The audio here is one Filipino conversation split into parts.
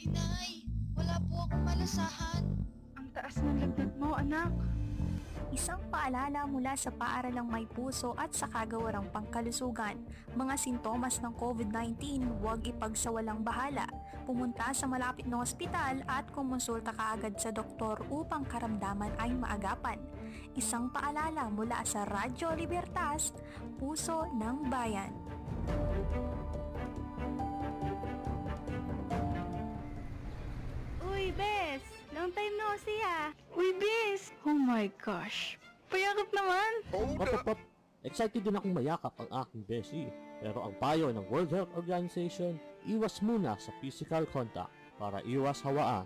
Inay, wala po akong malasahan. Ang taas ng lagnat mo, anak. Isang paalala mula sa paaralang may puso at sa kagawarang pangkalusugan. Mga sintomas ng COVID-19, huwag ipagsawalang bahala. Pumunta sa malapit na ospital at kumonsulta kaagad sa doktor upang karamdaman ay maagapan. Isang paalala mula sa Radyo Libertas, Puso ng Bayan. Uy, Bes! Long time no see ah! Uy, bis! Oh my gosh. Payakap naman. Pop, pop, pop. Excited din akong mayakap ang aking beshi. Pero ang payo ng World Health Organization, iwas muna sa physical contact para iwas hawaan.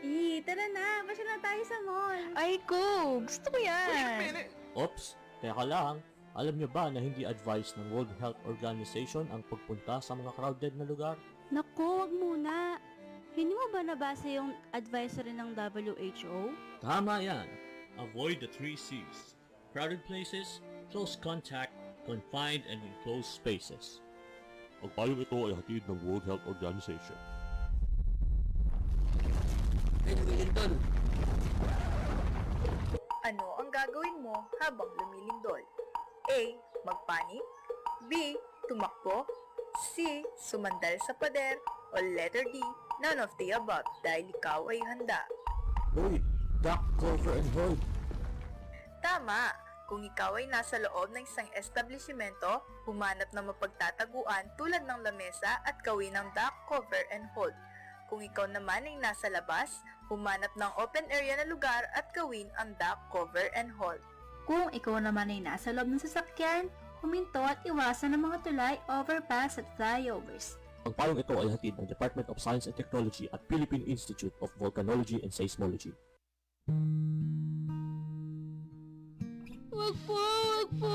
Eh, tara na! Pasya na tayo sa mall! Ay, ko! Gusto ko yan. Ops, teka lang. Alam nyo ba na hindi advised ng World Health Organization ang pagpunta sa mga crowded na lugar? Naku, wag muna! Hindi mo ba nabasa yung advisory ng WHO? Tama yan. Avoid the three C's. Crowded places, close contact, confined and enclosed spaces. Ang payong ito ay hatid ng World Health Organization. Ano ang gagawin mo habang lumilindol? A. Magpanik B. Tumakbo C. Sumandal sa pader o letter D. None of the above dahil ikaw ay handa. Uy, duck, cover and hold. Tama! Kung ikaw ay nasa loob ng isang establishmento, humanap ng mapagtataguan tulad ng lamesa at gawin ng duck, cover, and hold. Kung ikaw naman ay nasa labas, humanap ng open area na lugar at gawin ang duck, cover, and hold. Kung ikaw naman ay nasa loob ng sasakyan, huminto at iwasan ng mga tulay, overpass at flyovers. Ang payong ito ay hatid ng Department of Science and Technology at Philippine Institute of Volcanology and Seismology. Wag po, wag po.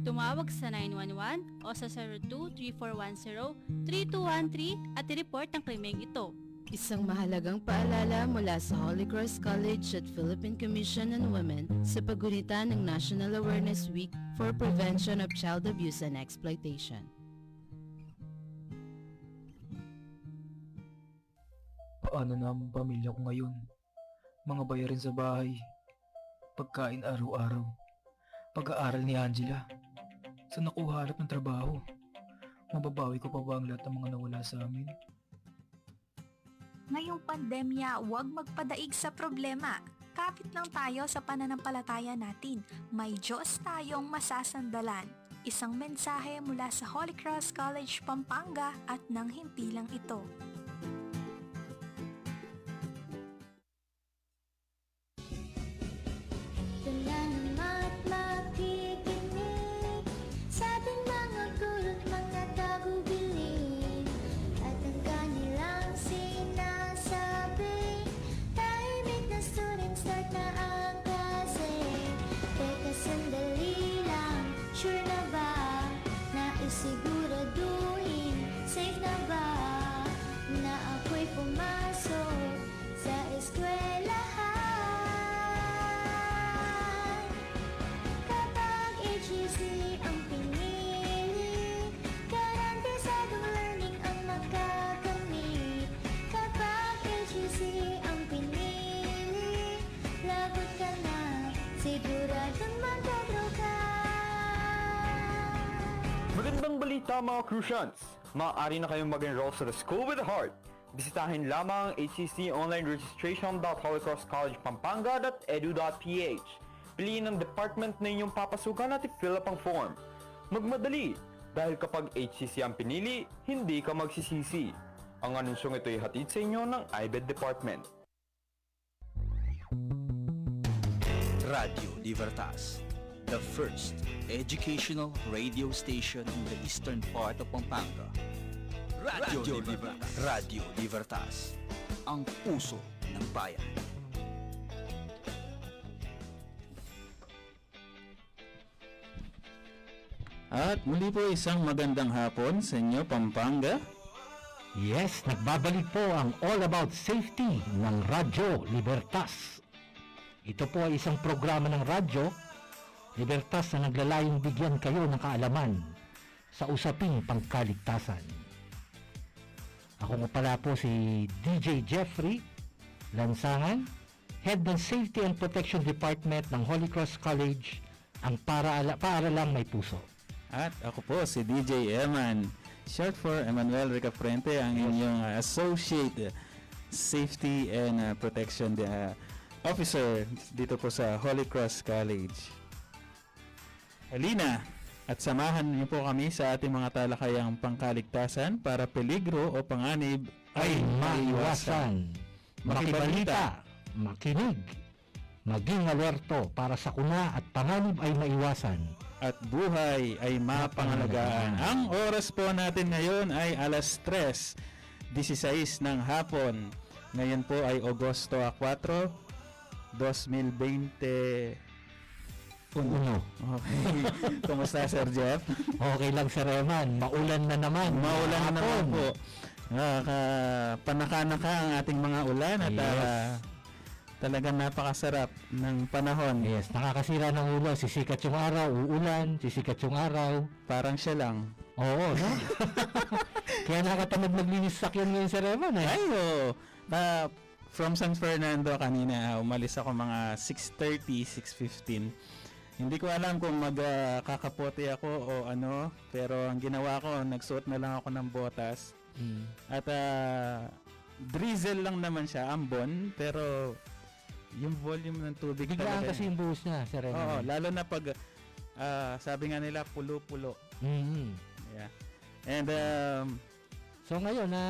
Tumawag sa 911 o sa 02-3410-3213 at i-report ang krimeng ito. Isang mahalagang paalala mula sa Holy Cross College at Philippine Commission on Women sa paggunita ng National Awareness Week for Prevention of Child Abuse and Exploitation. Paano na ang pamilya ko ngayon? Mga bayarin sa bahay. Pagkain araw-araw. Pag-aaral ni Angela. Saan ako ng trabaho? Mababawi ko pa ba ang lahat ng mga nawala sa amin? Ngayong pandemya, huwag magpadaig sa problema. Kapit lang tayo sa pananampalataya natin. May Diyos tayong masasandalan. Isang mensahe mula sa Holy Cross College Pampanga at nang himpilang ito. Start na ang klase. Teka sandali safe na ba? Na ako'y pumasok sa eskwelahan Balita mga Crucians! Maaari na kayong mag-enroll sa The School with a Heart. Bisitahin lamang ang HCC online registration.holycrosscollegepampanga.edu.ph Piliin ang department na inyong papasukan at i-fill up ang form. Magmadali! Dahil kapag HCC ang pinili, hindi ka magsisisi. Ang anunsyong ito ay hatid sa inyo ng IBED Department. Radio Libertas, the first educational radio station in the eastern part of Pampanga. Radio Libertas. Radio Libertas. Ang puso ng bayan. At muli po isang magandang hapon sa inyo, Pampanga. Yes, nagbabalik po ang All About Safety ng Radyo Libertas. Ito po ay isang programa ng radyo Libertas na naglalayong bigyan kayo ng kaalaman sa usaping pangkaligtasan. Ako nga pala po si DJ Jeffrey Lansangan, Head ng Safety and Protection Department ng Holy Cross College, ang para paaralang may puso. At ako po si DJ Eman, short for Emmanuel Ricafrente, ang inyong uh, Associate Safety and uh, Protection uh, Officer dito po sa Holy Cross College. Halina at samahan niyo po kami sa ating mga talakayang pangkaligtasan para peligro o panganib ay maiwasan. Makibalita, makinig, maging alerto para sa kuna at panganib ay maiwasan. At buhay ay mapangalagaan. Ang oras po natin ngayon ay alas 3, 16 ng hapon. Ngayon po ay Agosto 4, 2020. Uno. Okay. Kumusta Sir Jeff? Okay lang Sir Eman. Maulan na naman. Maulan na naman po. Nakaka panaka-naka ang ating mga ulan at Yes. ah, talagang napakasarap ng panahon. Yes, nakakasira ng ulo. Sisikat yung araw, uulan, sisikat yung araw. Parang siya lang. Oo, no? Kaya nakatamad maglinis sa sakyan ngayon Sir Eman eh. Ay, oo. Ah, from San Fernando kanina, ah, umalis ako mga 6.30, 6.15. Hindi ko alam kung magkakapote ako o ano, pero ang ginawa ko, nagsuot na lang ako ng botas. Mm. At ah, drizzle lang naman siya, ambon, pero yung volume ng tubig Biglaan talaga- kasi yung buhos niya Sir. Oo, lalo na pag ah, sabi nga nila pulo-pulo. Mhm. Yeah. And um, So ngayon na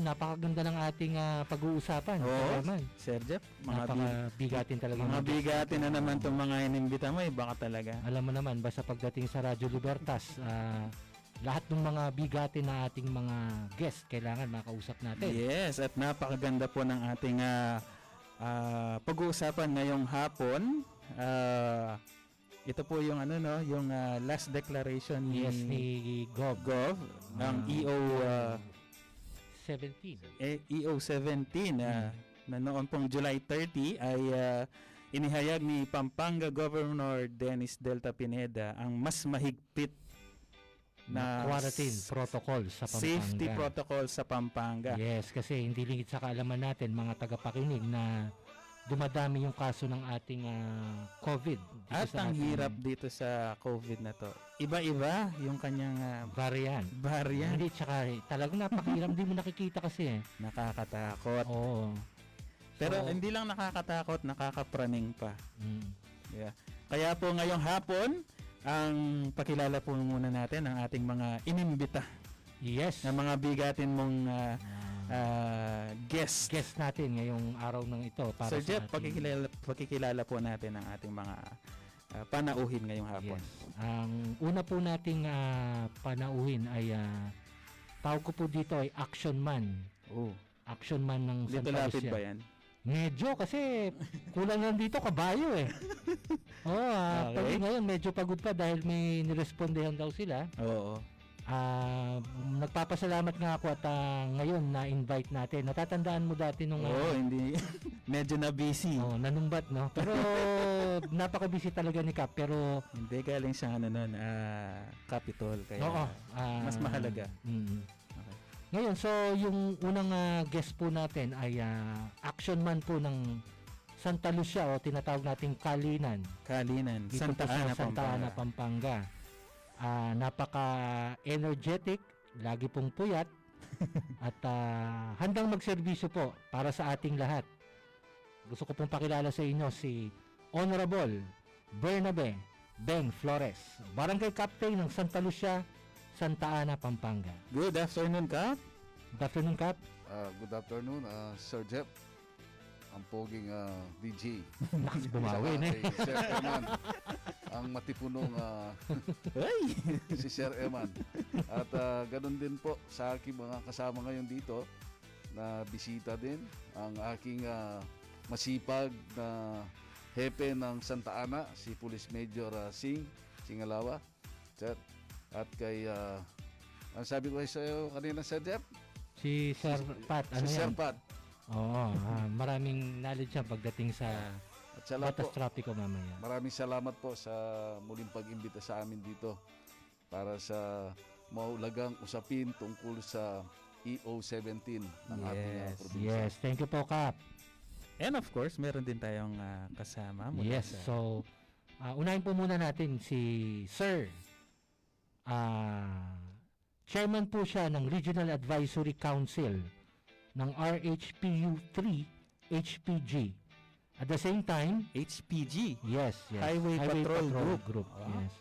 napakaganda ng ating ah, pag-uusapan. Oo. Eman. Sir Jeff, mga bi- Napakabigatin talaga. mga bigatin na naman itong mga inimbita mo, iba ka talaga. Alam mo naman, basta pagdating sa Radyo Libertas, ah, lahat ng mga bigatin na ating mga guest, kailangan makausap natin. Yes, at napakaganda po ng ating ah, ah, pag-uusapan ngayong hapon. Ah, ito po yung ano no, yung ah, last declaration ni, Yes, ni Gov. Gov ng Ah, EO ah, 17. eh, EO 17 ah, na noon pong July 30 ay ah, inihayag ni Pampanga Governor Dennis Delta Pineda ang mas mahigpit na quarantine protocol sa Pampanga. safety protocol sa Pampanga. Yes, kasi hindi lingit sa kaalaman natin mga tagapakinig na dumadami yung kaso ng ating ah, COVID. At ang ating hirap dito sa COVID na to. Iba-iba yung kanyang ah, variant. variant. Hindi, tsaka eh, talagang napakahirap. hindi mo nakikita kasi eh. Nakakatakot. Oo. Pero So- hindi lang nakakatakot, nakakapraning pa. Mm. Yeah. Kaya po ngayong hapon, ang pakilala po muna natin ang ating mga inimbita Yes. na mga bigatin mong ah, ah, guest. Guest natin ngayong araw ng ito. Para Sir Jeff, ating- pakikilala, pakikilala po natin ang ating mga ah, panauhin ngayong hapon. Yes. Ang una po nating ah, panauhin ay ah, tawag ko po dito ay Action Man. Oh. Action Man ng Dito Santa lapit Lucia. ba yan? Medyo kasi kulang lang dito kabayo eh. Oo, ah, Okay. pati ngayon medyo pagod pa dahil may nirespondehan daw sila. Oo. Ah, nagpapasalamat nga ako at ah, ngayon na-invite natin. Natatandaan mo dati nung ah, Oo, hindi. Medyo na busy. Oh, nanumbat no. Pero napaka-busy talaga ni Cap pero Hindi galing siya ano nun, ah, Capitol kaya Oo, ah, mas mahalaga. mm. Okay. Ngayon, so yung unang ah, guest po natin ay ah, action man po ng Santa Lucia o tinatawag nating Kalinan. Kalinan, Dito Santa Ana, Santa Ana, Pampanga. Pampanga. Ah, napaka-energetic, lagi pong puyat at ah, handang magserbisyo po para sa ating lahat. Gusto ko pong pakilala sa inyo si Honorable Bernabe Beng Flores, Barangay Captain ng Santa Lucia, Santa Ana, Pampanga. Good afternoon, Kap. Good afternoon, Cap. Ah, good afternoon, ah, Sir Jeff. Ang poging ah, DJ. Lakas bumawi, Saka eh. kay Sir Herman. ang matipunong ah, si Sir Eman. At ah, ganun din po sa aking mga kasama ngayon dito na bisita din ang aking ah, masipag na hepe ng Santa Ana, si Police Major ah, Singh Singalawa. Sir, at kay ah, ang sabi ko sa iyo kanina Sir Jeff, Si Sir Pat, ano si Sir yan? Pat. Oo, ah, maraming knowledge yan pagdating sa At salamat batas po. trapiko mamaya. Maraming salamat po sa muling pag-imbita sa amin dito para sa maulagang usapin tungkol sa EO17 ng ating uh, Yes, probinsya. yes. Thank you po, Kap. And of course, meron din tayong ah, kasama mula Yes, sa... so ah, unahin po muna natin si Sir. Ah, chairman po siya ng Regional Advisory Council ng RHPU 3 HPG. At the same time, HPG. Yes, yes. Highway Patrol Group. Ah. Yes.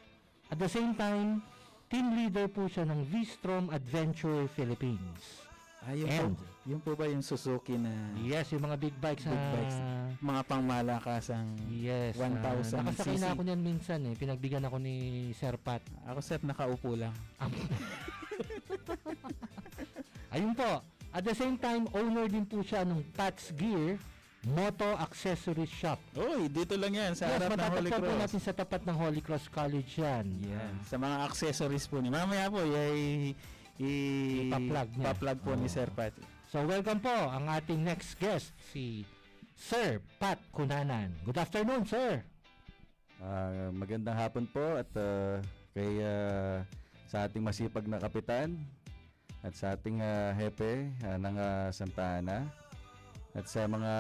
At the same time, team leader po siya ng V-Strom Adventure Philippines. Ah, yun, And, po, yun po ba yung Suzuki na yes, yung mga big bikes big na bikes, mga pangmalakasang Yes. 1,000 ah, nakasakay na ako niyan minsan eh. Pinagbigyan ako ni Sir Pat. Ako sir, nakaupo lang. Ayun po. At the same time, owner din po siya ng Pat's Gear Moto Accessories Shop. Uy, dito lang yan sa yes, harap ng Holy matatagpuan po Cross. natin sa tapat ng Holy Cross College yan. Yan. Sa mga accessories po niya. Mamaya po, i, i, Ipa-plug niya. pa-plug po ni Oo. Sir Pat. So welcome po ang ating next guest, si Sir Pat Kunanan. Good afternoon, sir. Ah, magandang hapon po at ah, kay ah, sa ating masipag na kapitan at sa ating ah, hepe ah, ng ah, Santa Ana at sa mga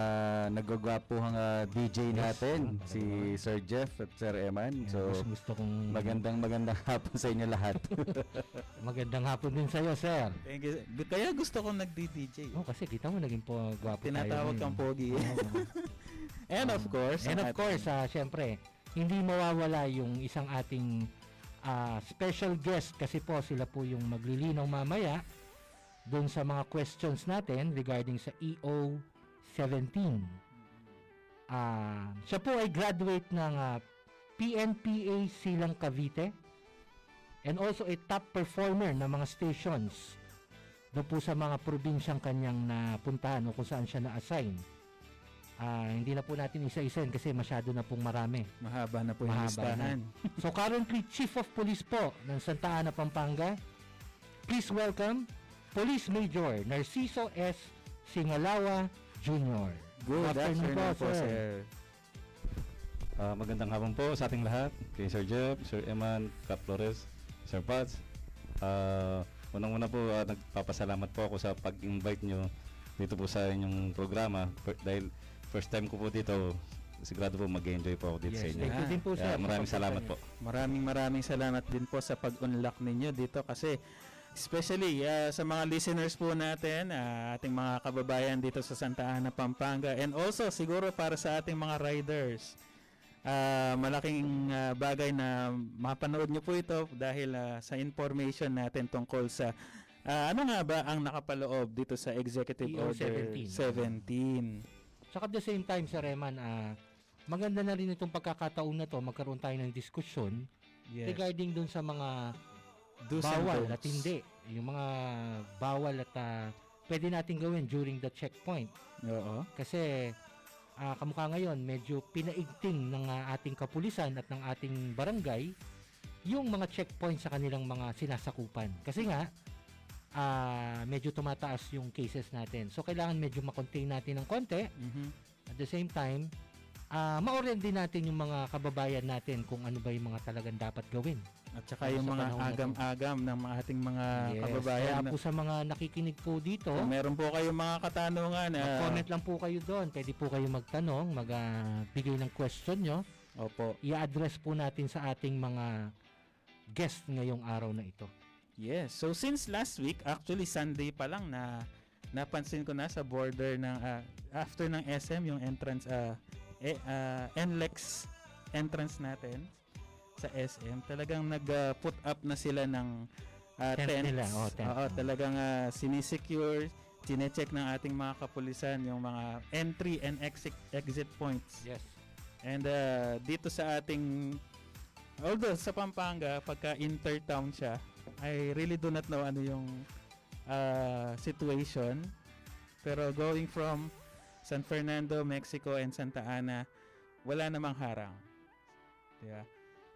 nagagwapuhang ah, DJ natin si Sir Jeff at Sir Eman. So gusto, gusto kong magandang magandang hapon sa inyo lahat. Magandang hapon din sa iyo, sir. Thank you. Kaya gusto kong nag-DJ. Oh, kasi kita mo naging po gwapo tayo. Tinatawag kang pogi. And of course, And of course, ah, syempre, hindi mawawala yung isang ating ah, special guest kasi po sila po yung maglilinaw mamaya doon sa mga questions natin regarding sa EO 17. Ah, siya po ay graduate ng ah, PNPA Silang Cavite and also a top performer ng mga stations doon po sa mga probinsyang kanyang napuntahan o kung saan siya na-assign. Ah, hindi na po natin isa-isahin kasi masyado na pong marami. Mahaba na po yung listahan. so currently Chief of Police po ng Santa Ana, Pampanga. Please welcome Police Major Narciso S. Singalawa Jr. Good afternoon po, sir. Ah, magandang hapon po sa ating lahat. Kay Sir Jeff, Sir Eman, Cap Flores, Sir Pats. Ah, unang-una po, ah, nagpapasalamat po ako sa pag-invite nyo dito po sa inyong programa. Per- dahil first time ko po dito, sigurado po mag-enjoy po ako dito Yes, sa inyo. thank you din po, sir. maraming salamat po. Maraming maraming salamat din po sa pag-unlock ninyo dito kasi especially ah, sa mga listeners po natin, ah, ating mga kababayan dito sa Santa Ana, Pampanga and also siguro para sa ating mga riders. Ah, malaking ah, bagay na mapanood nyo po ito dahil ah, sa information natin tungkol sa ah, ano nga ba ang nakapaloob dito sa Executive EO Order 17. 17. Saka at the same time, Sir Reman, ah, maganda na rin itong pagkakataon na to, magkaroon tayo ng diskusyon Yes. regarding dun sa mga Do's bawal at hindi. Yung mga bawal at ah, pwede natin gawin during the checkpoint. Oo. Kasi ah, kamukha ngayon, medyo pinaigting ng ah, ating kapulisan at ng ating barangay yung mga checkpoint sa kanilang mga sinasakupan. Kasi nga, ah, medyo tumataas yung cases natin. So, kailangan medyo makontain natin ng konti. At the same time, ah ma-orient din natin yung mga kababayan natin kung ano ba yung mga talagang dapat gawin. At saka yung mga agam-agam ng mga ating mga Yes, kababayan. Kaya na- po sa mga nakikinig po dito, Kung meron po kayong mga katanungan, ah, mag-comment lang po kayo doon. Pwede po kayo magtanong, magbigay ng question nyo. Opo. I-address po natin sa ating mga guest ngayong araw na ito. Yes. So since last week, actually Sunday pa lang na napansin ko na sa border ng ah, after ng SM yung entrance uh, eh, ah, NLEX entrance natin sa SM talagang nag-put up na sila ng ah, Tent tents. nila, oh, tent. Oo, talagang uh, sinisecure, chinecheck ng ating mga kapulisan yung mga entry and exit exit points. Yes. And uh, dito sa ating although sa Pampanga, pagka intertown siya, I really do not know ano yung uh, situation. Pero going from San Fernando, Mexico, and Santa Ana, wala namang harang. Diba?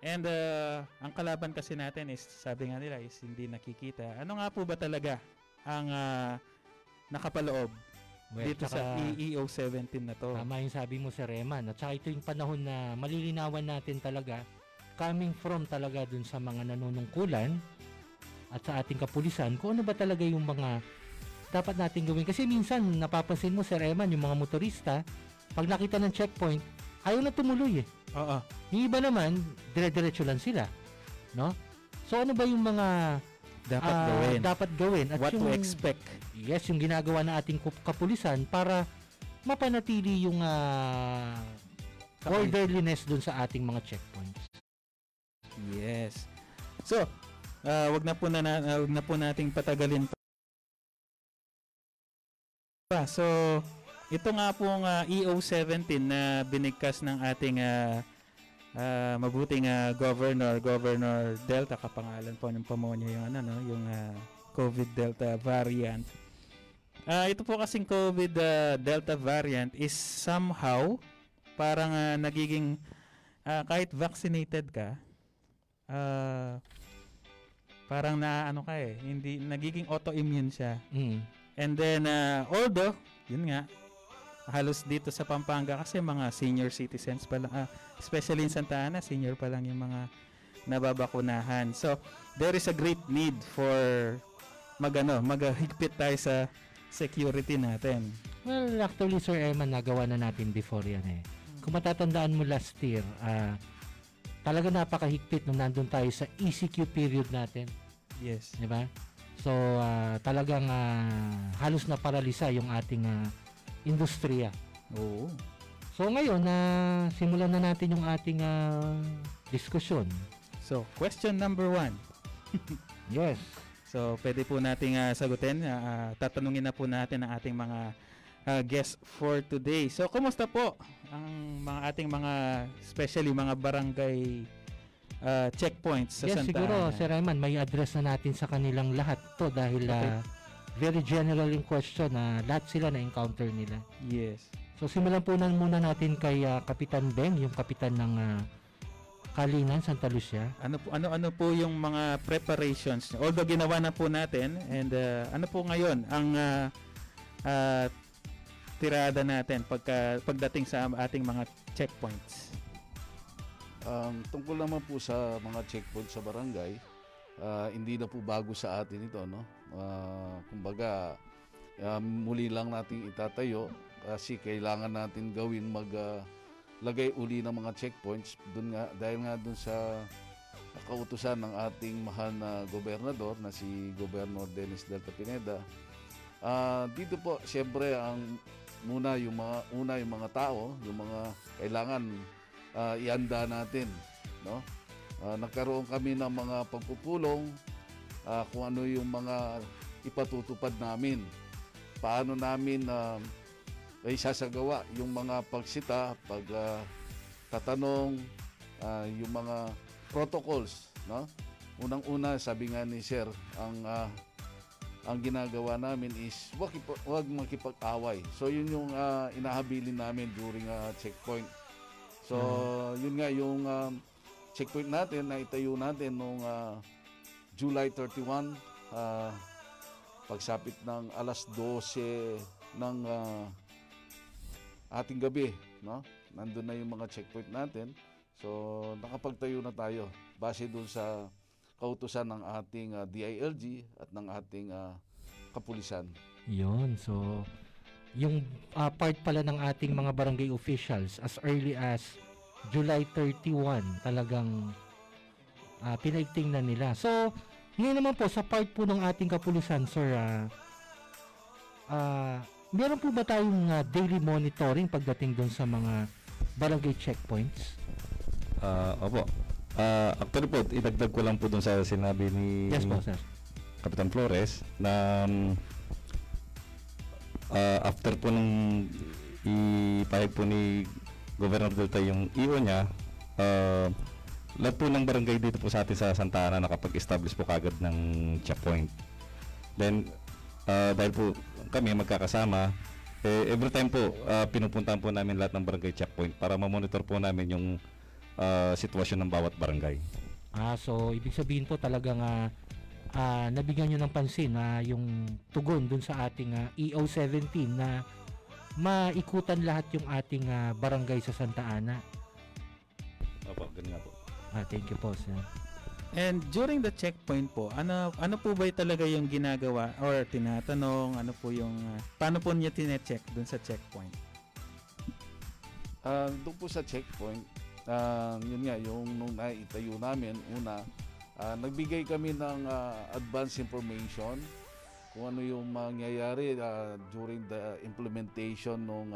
And uh, ang kalaban kasi natin is, sabi nga nila, is hindi nakikita. Ano nga po ba talaga ang uh, nakapaloob Well, dito sa tsaka- EEO 17 na to? Tama yung sabi mo, Sir Eman. At saka ito yung panahon na malilinawan natin talaga coming from talaga dun sa mga nanunungkulan at sa ating kapulisan kung ano ba talaga yung mga dapat natin gawin. Kasi minsan, napapansin mo, Sir Eman, yung mga motorista, pag nakita ng checkpoint, ayaw na tumuloy eh. Oo. Yung iba naman, dire-diretso lang sila. No? So ano ba yung mga Dapat ah, gawin. dapat gawin at What to yung, expect. Yes, yung ginagawa ng ating kapulisan para mapanatili yung ah, orderliness dun sa ating mga checkpoints. Yes. So, uh, wag na po na, na uh, wag na po nating patagalin pa. So, ito nga pong uh, EO17 na binigkas ng ating uh, uh, mabuting uh, governor, Governor Delta kapangalan po ng pamonya yung ano no, yung uh, COVID Delta variant. Ah, ito po kasing COVID uh, Delta variant is somehow parang uh, nagiging ah, kahit vaccinated ka, ah, parang na ano ka eh, hindi nagiging autoimmune siya. And then uh, although, yun nga, halos dito sa Pampanga kasi mga senior citizens pa lang, ah, especially in Santa Ana, senior pa lang yung mga nababakunahan. So, there is a great need for magano, maghigpit tayo sa security natin. Well, actually, Sir Eman, nagawa na natin before yan eh. Kung matatandaan mo last year, ah, talaga napakahigpit nung nandun tayo sa ECQ period natin. Yes. Di ba? So, ah, talagang ah, halos na paralisa yung ating ah, industriya. Oo. So, ngayon, na simulan na natin yung ating ah, diskusyon. So, question number one. yes. So, pwede po nating ah, sagutin. Ah, tatanungin na po natin ang ating mga ah, guests for today. So, kumusta po ang mga ating mga, especially mga barangay ah, checkpoints sa yes, Santa siguro, Ana? Sir Eman, may address na natin sa kanilang lahat to dahil ah, very general yung question na lahat sila na-encounter nila. Yes. So, simulan po na muna natin kay ah, Kapitan Beng, yung kapitan ng ah, Kalinan, Santa Lucia. Ano po ano ano po yung mga preparations? Although ginawa na po natin and ah, ano po ngayon ang ah, ah, tirada natin pagka pagdating sa ating mga checkpoints. Um, tungkol naman po sa mga checkpoint sa barangay, ah, hindi na po bago sa atin ito, no? Ah, kumbaga, ah, muli lang nating itatayo kasi kailangan natin gawin mag lagay uli ng mga checkpoints dun nga dahil nga dun sa kautusan ng ating mahal na gobernador na si Gobernador Dennis Delta Pineda. Ah, dito po, siyempre ang muna yung mga una yung mga tao, yung mga kailangan ah, ianda natin, no? Ah, nagkaroon kami ng mga pagpupulong ah, kung ano yung mga ipatutupad namin. Paano namin uh, ay sasagawa yung mga pagsita, pag ah, tatanong, ah, yung mga protocols, no? Unang-una, sabi nga ni Sir, ang ah, ang ginagawa namin is wag, wag makipag-away. So yun yung ah, inahabilin namin during ah, checkpoint. So yun nga yung um, checkpoint natin na itayo natin nung ah, July 31 ah, pagsapit ng alas 12 ng ah, ating gabi, no? Nandun na yung mga checkpoint natin. So nakapagtayo na tayo base dun sa kautusan ng ating ah, DILG at ng ating ah, kapulisan. Yun, so yung ah, part pala ng ating mga barangay officials as early as July 31 talagang uh, pinaigting na nila. So, ngayon naman po sa part po ng ating kapulisan, sir, ah ah, meron po ba tayong ah, daily monitoring pagdating doon sa mga barangay checkpoints? Ah, opo. Ah, actually po, idagdag ko lang po dun sa sinabi ni Yes po, sir. Kapitan Flores na um, ah, after po nung ipahig po ni Governor Delta yung EO niya, ah, lahat po ng barangay dito po sa atin sa Santa Ana nakapag-establish po kagad ng checkpoint. Then, ah, dahil po kami magkakasama, eh, every time po, ah, pinupuntahan po namin lahat ng barangay checkpoint para ma-monitor po namin yung ah, sitwasyon ng bawat barangay. Ah, so ibig sabihin po talagang ah, ah, nabigyan nyo ng pansin na yung tugon dun sa ating ah, EO17 na maikutan lahat yung ating ah, barangay sa Santa Ana. Opo, ganun nga po. Ah, thank you po, sir. And during the checkpoint po, ano ano po ba talaga yung ginagawa or tinatanong, ano po yung ah, paano po niya tine-check dun sa checkpoint? Ah, doon po sa checkpoint, ah, yun nga, yung nung naitayo namin, una, ah, nagbigay kami ng ah, advance information kung ano yung mangyayari ah, during the implementation ng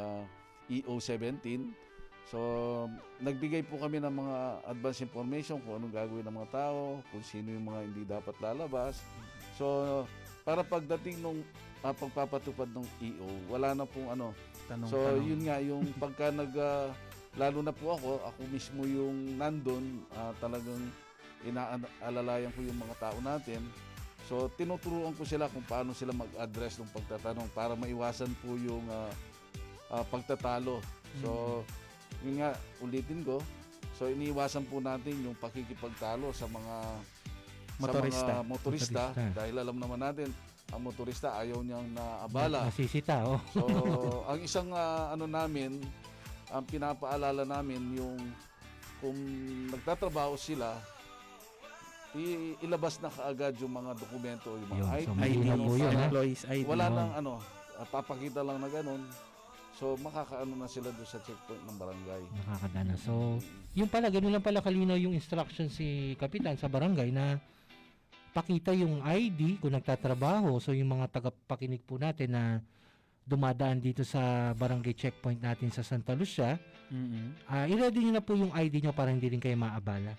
EO17. So, nagbigay po kami ng mga advance information kung anong gagawin ng mga tao, kung sino yung mga hindi dapat lalabas. So, para pagdating nung ah, pagpapatupad ng EO, wala na pong ano. Tanong, so, tanong. yun nga, yung pagka nag, ah, lalo na po ako, ako mismo yung nandun, ah, talagang inaalalayan ko yung mga tao natin. So, tinuturuan ko sila kung paano sila mag-address ng pagtatanong para maiwasan po yung ah, ah, pagtatalo. So, yun nga, ulitin ko. So, iniiwasan po natin yung pakikipagtalo sa mga Motorista. sa mga motorista, Motorista. dahil alam naman natin ang motorista ayaw niyang naabala. Nasisita, oh. So, ang isang ah, ano namin, ang pinapaalala namin yung kung nagtatrabaho sila, i- ilabas na kaagad yung mga dokumento, yung mga Yun, so ID, mainam po yun, ha? Employees ID. Wala nang ano, ah, papakita lang na ganun. So, makakaano na sila doon sa checkpoint ng barangay. Nakakadana. So, yun pala, ganun lang pala kalinaw yung instruction si Kapitan sa barangay na pakita yung ID kung nagtatrabaho. So, yung mga tagapakinig po natin na dumadaan dito sa barangay checkpoint natin sa Santa Lucia, mm ah i-ready nyo na po yung ID nyo para hindi rin kayo maabala.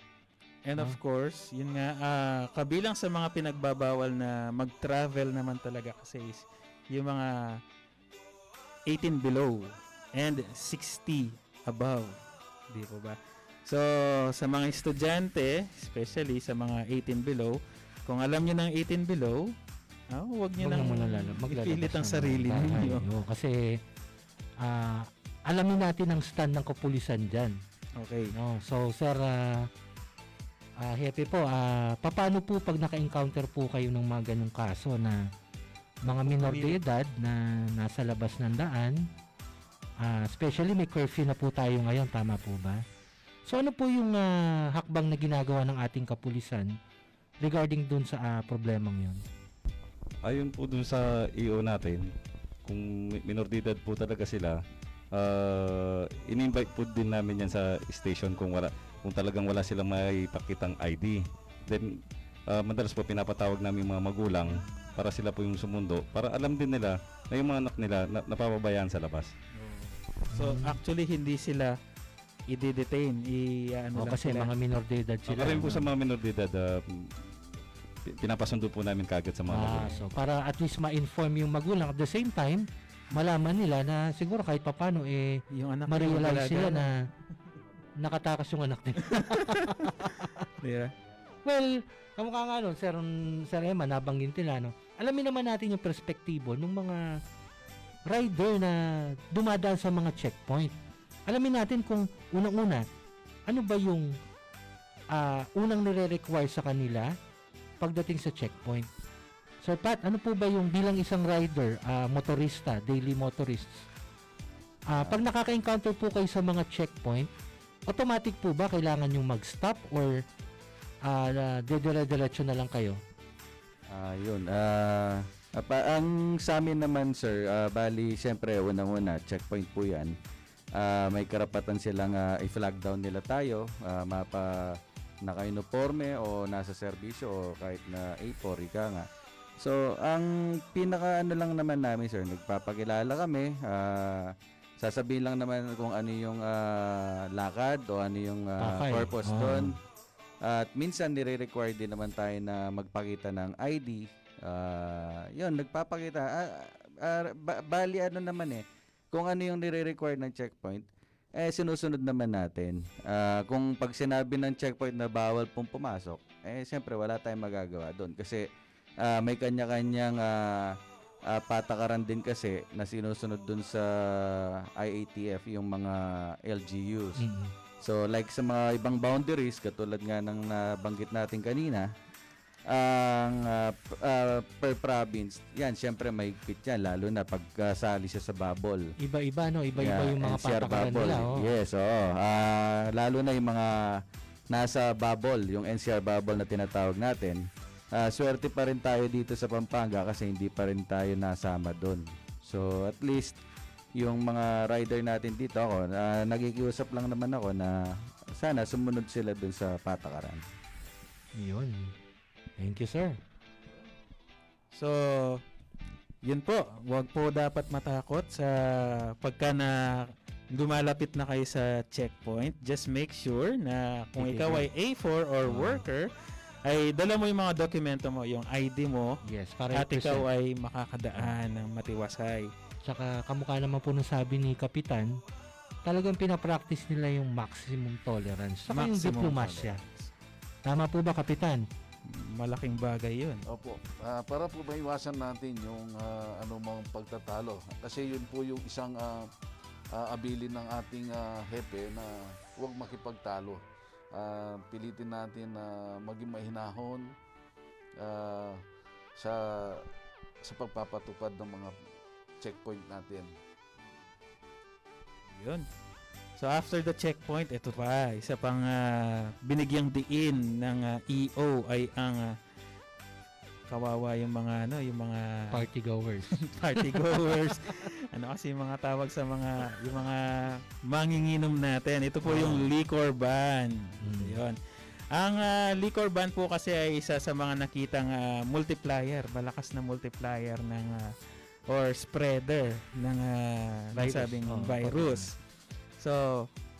And of course, yun nga, ah, kabilang sa mga pinagbabawal na mag-travel naman talaga kasi is yung mga 18 below and 60 above. Di po ba? So, sa mga estudyante, especially sa mga 18 below, kung alam nyo ng 18 below, ah, huwag nyo Huwag nang ipilit ang ng sarili. Oo, kasi ah, alamin natin ang stand ng kapulisan dyan. Okay. No, so sir ah ah, happy po ah paano po pag naka-encounter po kayo ng mga ganyung kaso na mga minor de edad na nasa labas ng daan? Ah, especially may curfew na po tayo ngayon tama po ba? So ano po yung ah, hakbang na ginagawa ng ating kapulisan regarding dun sa ah, problemang yun? Ayon po dun sa EO natin, kung mi- minor de edad po talaga sila, uh, in-invite po din namin yan sa station kung wala kung talagang wala silang may pakitang ID. Then uh, madalas po pinapatawag namin yung mga magulang para sila po yung sumundo para alam din nila na yung mga anak nila na, napapabayaan sa labas. So, actually, hindi sila i-detain, i ano O, lang kasi sila. mga minor de edad sila Sila rin po sa mga minor de edad, uh, pi- pinapasundo po namin kagad sa mga Ah, magulang. so para at least ma-inform yung magulang at the same time malaman nila na siguro kahit papano eh yung anak ma-realize sila na nakatakas yung anak nila. Diba? well, kamukha nga nun, Sir, Sir Emma, nabanggit nila, no? Alamin naman natin yung perspektibo ng mga rider na dumadaan sa mga checkpoint. Alamin natin kung unang-una, ano ba yung ah, unang nire-require sa kanila pagdating sa checkpoint. Sir Pat, ano po ba yung bilang isang rider, ah, motorista, daily motorists, ah, pag nakaka-encounter po kayo sa mga checkpoint, automatic po ba kailangan yung mag-stop or ah, dedire-diretso na lang kayo? Ah, yun. Ah, apa, ang sa amin naman sir, ah, bali siyempre unang-una checkpoint po 'yan. Ah, may karapatan silang ah, i-flag down nila tayo, ah, mapa naka-uniforme o nasa serbisyo o kahit na A4 ika nga. So, ang pinaka ano lang naman namin sir, nagpapakilala kami, ah, sasabihin lang naman kung ano yung ah, lakad o ano yung ah, Okay. purpose Ah. doon. At minsan nire-require din naman tayo na magpakita ng ID. Ah, 'yun, nagpapakita. Ah, ah, ba- bali ano naman eh. Kung ano yung nire-require ng checkpoint, eh sinusunod naman natin. Ah, kung pag sinabi ng checkpoint na bawal pong pumasok, eh siyempre wala tayong magagawa doon kasi ah, may kanya-kanyang ah, ah, patakaran din kasi na sinusunod doon sa IATF yung mga LGUs. Mm. So like sa mga ibang boundaries katulad nga ng nabanggit natin kanina, ang p- ah, per province, yan syempre may yan lalo na pag ah, sali siya sa bubble. Iba-iba, no? Iba-iba yung mga patakaran bubble. nila, oh. Yes, oo. Ah, lalo na yung mga nasa bubble, yung NCR bubble na tinatawag natin. Ah, swerte pa rin tayo dito sa Pampanga kasi hindi pa rin tayo nasama doon. So at least yung mga rider natin dito ako, ah, nagikiusap lang naman ako na sana sumunod sila doon sa patakaran. Yun. Thank you, sir. So, yun po. Huwag po dapat matakot sa pagka na lumalapit na kayo sa checkpoint. Just make sure na kung ikaw ay A4 or worker, ay dala mo yung mga dokumento mo, yung ID mo, Yes, para at ikaw ay makakadaan ng matiwasay. Tsaka kamukha naman po ng sabi ni Kapitan, talagang pinapractice nila yung maximum tolerance. Saka yung Maximum diplomasya. Tama po ba, Kapitan? Malaking bagay yun. Opo. Ah, para po maiwasan natin yung ah, anumang pagtatalo. Kasi yun po yung isang ah, ah, abilin ng ating ah, hepe na huwag makipagtalo. Ah, pilitin natin na maging mahinahon ah, sa sa pagpapatupad ng mga checkpoint natin. Yun. So after the checkpoint, ito pa, isa pang ah, binigyang diin ng ah, EO ay ang ah, kawawa yung mga ano, yung mga Party goers. party goers. ano kasi yung mga tawag sa mga yung mga manginginom natin. Ito po yung liquor ban. Yun. Ang ah, liquor ban po kasi ay isa sa mga nakitang ah, multiplier, malakas na multiplier ng ah, or spreader ng ah, Virus. nasabing Oo, virus. So,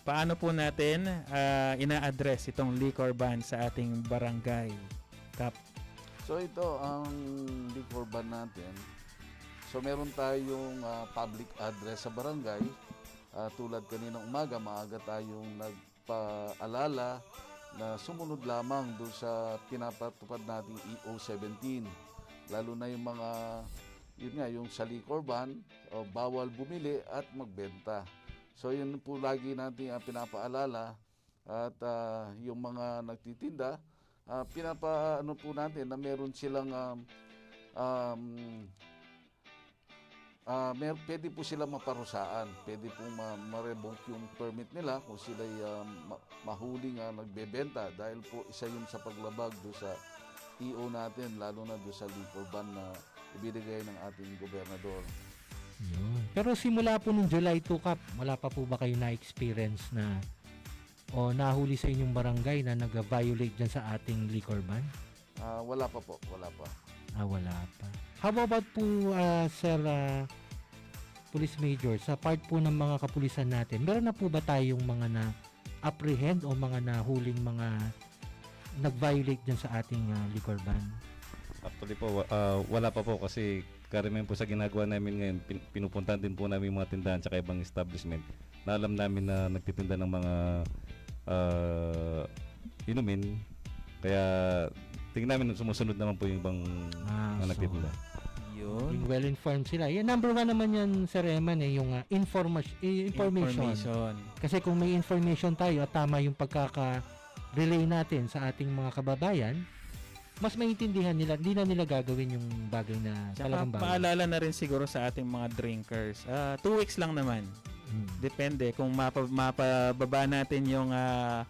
paano po natin ah, ina-address itong liquor ban sa ating barangay? Kap. So ito ang liquor ban natin. So meron tayong ah, public address sa barangay. Ah, tulad kaninang umaga, maaga tayong nagpaalala na sumunod lamang doon sa pinapatupad nating EO17. Lalo na yung mga, yun nga, yung sa liquor ban, o bawal bumili at magbenta. So yun po lagi natin ang pinapaalala at ah, yung mga nagtitinda, ah, pinapa ano po natin na meron silang um, um, ah, mer pwede po sila maparusaan. Pwede po ma- ma-revoke yung permit nila kung sila ma- mahuling ah, nagbebenta dahil po isa yun sa paglabag do sa EO natin lalo na do sa liquor ban na ibinigay ng ating gobernador. Yun. Pero simula po nung July 2 Kap, wala pa po ba kayo na-experience na o nahuli sa inyong barangay na nag-violate dyan sa ating liquor ban? Ah, wala pa po, wala pa. Ah, wala pa. How about po, ah, Sir ah, Police Major, sa part po ng mga kapulisan natin, meron na po ba tayong mga na apprehend o mga nahuling mga nag-violate dyan sa ating ah, liquor ban? Actually po, wa- ah, wala pa po kasi karamihan po sa ginagawa namin ngayon, pin- pinupuntahan din po namin yung mga tindahan tsaka ibang establishment na alam namin na nagtitinda ng mga ah, inumin. Kaya tingnan namin sumusunod naman po yung ibang Ah, na so- nagtitinda. Yung well-informed sila. Yan, number one naman yan, Sir Eman, eh, yung informa- eh, information. Information. Kasi kung may information tayo at tama yung pagkaka-relay natin sa ating mga kababayan, mas maintindihan nila, hindi na nila gagawin yung bagay na Tsaka talagang bawal. paalala na rin siguro sa ating mga drinkers. Ah, two weeks lang naman. Hmm. Depende kung mapa, mapababa natin yung ah,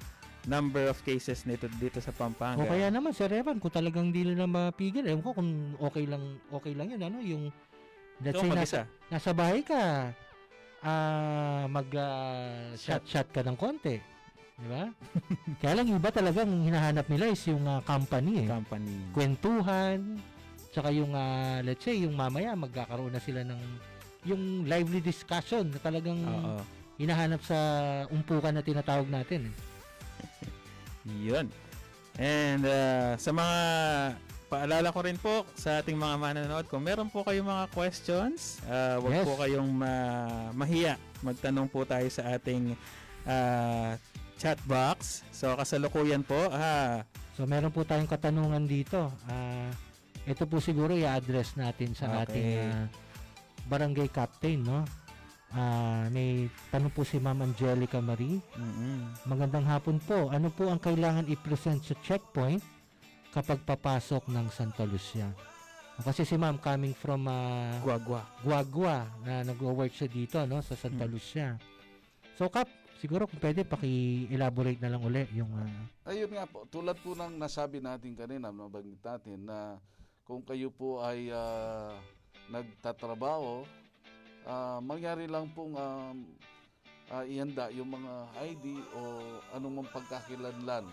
number of cases nito dito sa Pampanga. O kaya naman, Sir Evan, kung talagang di nila mapigil, ewan ko kung okay lang, okay lang yun, ano, yung, let's Ikaw say, nasa, nasa bahay ka, ah, mag, ah, shot, shot ka ng konti. Di ba? Kaya lang iba talagang hinahanap nila is yung ah, company eh. Company. Kwentuhan, tsaka yung, ah, let's say, yung mamaya magkakaroon na sila ng yung lively discussion na talagang Oo. hinahanap sa umpukan na tinatawag natin. Eh. Yun. And uh, sa mga paalala ko rin po sa ating mga manonood, kung meron po kayong mga questions, ah, wag Yes. po kayong ma- mahiya. Magtanong po tayo sa ating ah, chat box. So, kasalukuyan po, ah, So meron po tayong katanungan dito. Ah, ito po siguro i-address natin sa Okay. ating ah, barangay captain, no? Ah, may tanong po si Ma'am Angelica Marie. mm Magandang hapon po. Ano po ang kailangan i-present sa checkpoint kapag papasok ng Santa Lucia? Kasi si Ma'am coming from ah, Guagua. Guagua na nag-work siya dito no sa Santa Mm. Lucia. So Kap, siguro kung pwede paki-elaborate na lang uli yung ah, Ayun nga po, tulad po ng nasabi natin kanina, nabanggit natin na kung kayo po ay ah, nagtatrabaho, ah, mangyari lang pong um, ah, ihanda yung mga ID o anumang pagkakilanlan.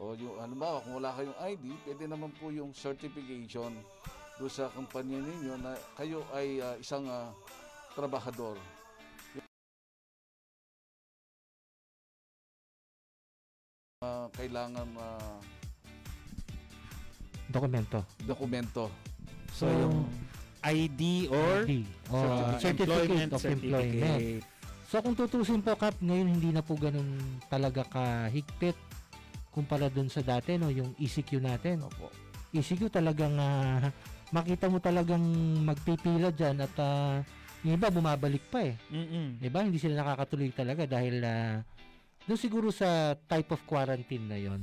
O yung, ano ba, kung wala kayong ID, pwede naman po yung certification do sa kumpanya ninyo na kayo ay ah, isang ah, trabahador. Ah, kailangan ah, dokumento. dokumento. So, yung ID or ID, o Ah, certificate employment of employment. certificate. So kung tutusin po Kap, ngayon hindi na po ganun talaga kahigpit kumpara dun sa dati no, yung ECQ natin. Opo. ECQ talagang ah, makita mo talagang magpipila diyan at ah, yung iba bumabalik pa eh. Mm-mm. Diba? Hindi sila nakakatuloy talaga dahil ah, doon siguro sa type of quarantine na yon.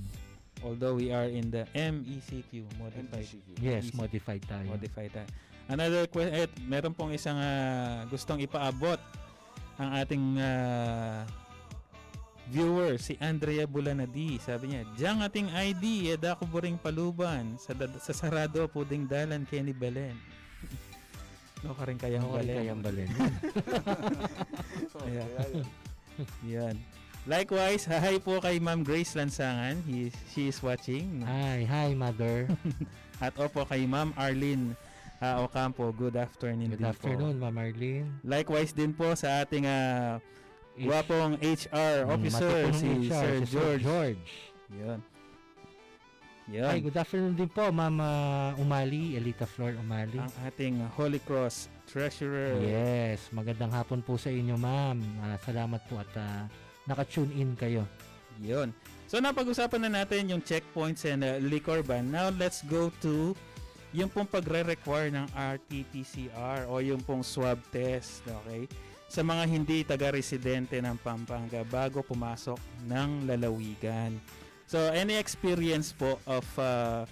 Although we are in the MECQ, modified. Yes, ECQ. modified tayo. Modified tayo. Another question, eh, meron pong isang ah, gustong ipaabot ang ating ah, viewer, si Andrea Bulanadi. Sabi niya, Diyang ating ID, eda ko buring paluban, sa, sa sarado puding dalan Kenny Belen. no ka rin kayang No ka rin balen. kayang balen. Ayan. Yan. Likewise, hi po kay Ma'am Grace Lansangan. He, she is watching. Hi, hi mother. At opo kay Ma'am Arlene ah, Ocampo. Good afternoon Good din afternoon, po. Ma'am Arlene. Likewise din po sa ating ah, H- gwapong HR Mm, officer, si HR, Sir si Sir George. George. Yun. Yun. Hi, good afternoon din po, Ma'am ah, Umali, Elita Flor Umali. Ang ating Holy Cross Treasurer. Yes, magandang hapon po sa inyo, Ma'am. Ah, salamat po at ah, naka-tune in kayo. Yun. So napag-usapan na natin yung checkpoints and uh, liquor ban. Now let's go to yung pong pagre-require ng RT-PCR o yung pong swab test, okay? Sa mga hindi taga-residente ng Pampanga bago pumasok ng lalawigan. So any experience po of uh,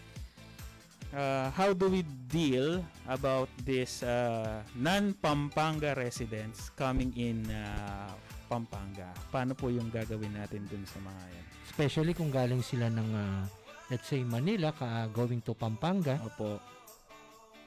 uh, how do we deal about this uh, non-Pampanga residents coming in uh, Pampanga? Paano po yung gagawin natin dun sa mga yan? Especially kung galing sila ng, ah, let's say, Manila, ka, going to Pampanga. Opo.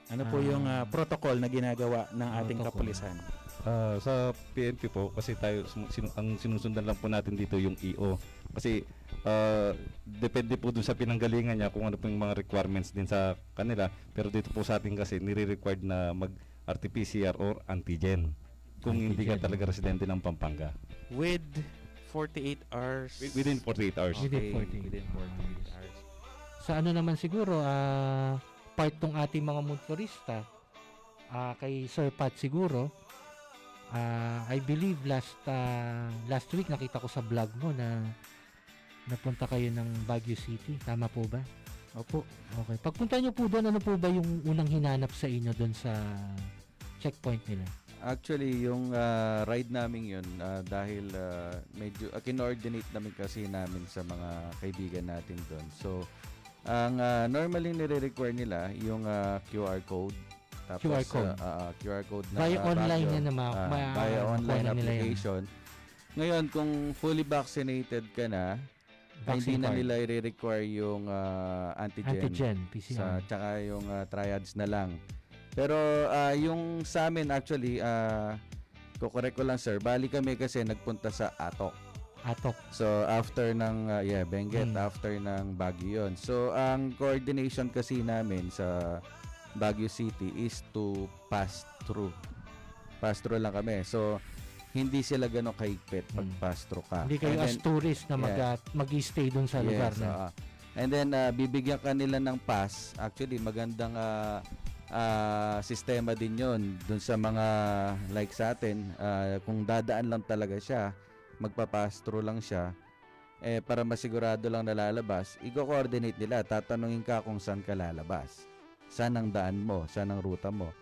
Ano po Ah. yung uh, protocol na ginagawa ng ating Protocol. kapulisan? Ah, sa PNP po kasi tayo sinu- ang sinusundan lang po natin dito yung EO kasi ah, depende po dun sa pinanggalingan niya kung ano po yung mga requirements din sa kanila pero dito po sa atin kasi nire-required na mag RT-PCR or antigen kung hindi ka Antigen. talaga residente ng Pampanga With 48 hours. Wi- within 48 hours Within Okay, 48 Within 48 hours. Sa ano naman siguro, ah, part tong ating mga motorista, ah, kay Sir Pat siguro, ah, I believe last ah, last week nakita ko sa vlog mo na napunta kayo ng Baguio City. Tama po ba? Opo. Okay. Pagpunta nyo po doon, ano po ba yung unang hinanap sa inyo doon sa checkpoint nila? Actually, yung ah, ride namin yun, ah, dahil ah, medyo, uh, kinoordinate namin kasi namin sa mga kaibigan natin doon. So, ang ah, normally nire-require nila yung ah, QR code. Tapos, QR code. ah, ah, QR code na Via ah, online na ma- Ah, ma- via online na application. Ngayon, kung fully vaccinated ka na, Vaccine hindi na nila i-require yung ah, antigen. Antigen, Sa, PCR. tsaka yung ah, triads na lang. Pero ah, yung sa amin actually, uh, kukorek ko lang sir, bali kami kasi nagpunta sa Atok. Atok. So after ng, ah, yeah, Benguet, Mm. after ng Baguio yun. So ang coordination kasi namin sa Baguio City is to pass through. Pass through lang kami. So hindi sila gano'ng kahigpit pag pass through ka. Hmm. Hindi kayo And as then- tourist na mag, Yeah. ah, mag-stay doon sa lugar Yes, na. oo. And then ah, bibigyan ka nila ng pass. Actually, magandang ah, ah, sistema din 'yon dun sa mga like sa atin, ah, kung dadaan lang talaga siya, magpa-pass through lang siya. Eh para masigurado lang na lalabas, i-coordinate nila, tatanungin ka kung saan ka lalabas. Saan ang daan mo, saan ang ruta mo.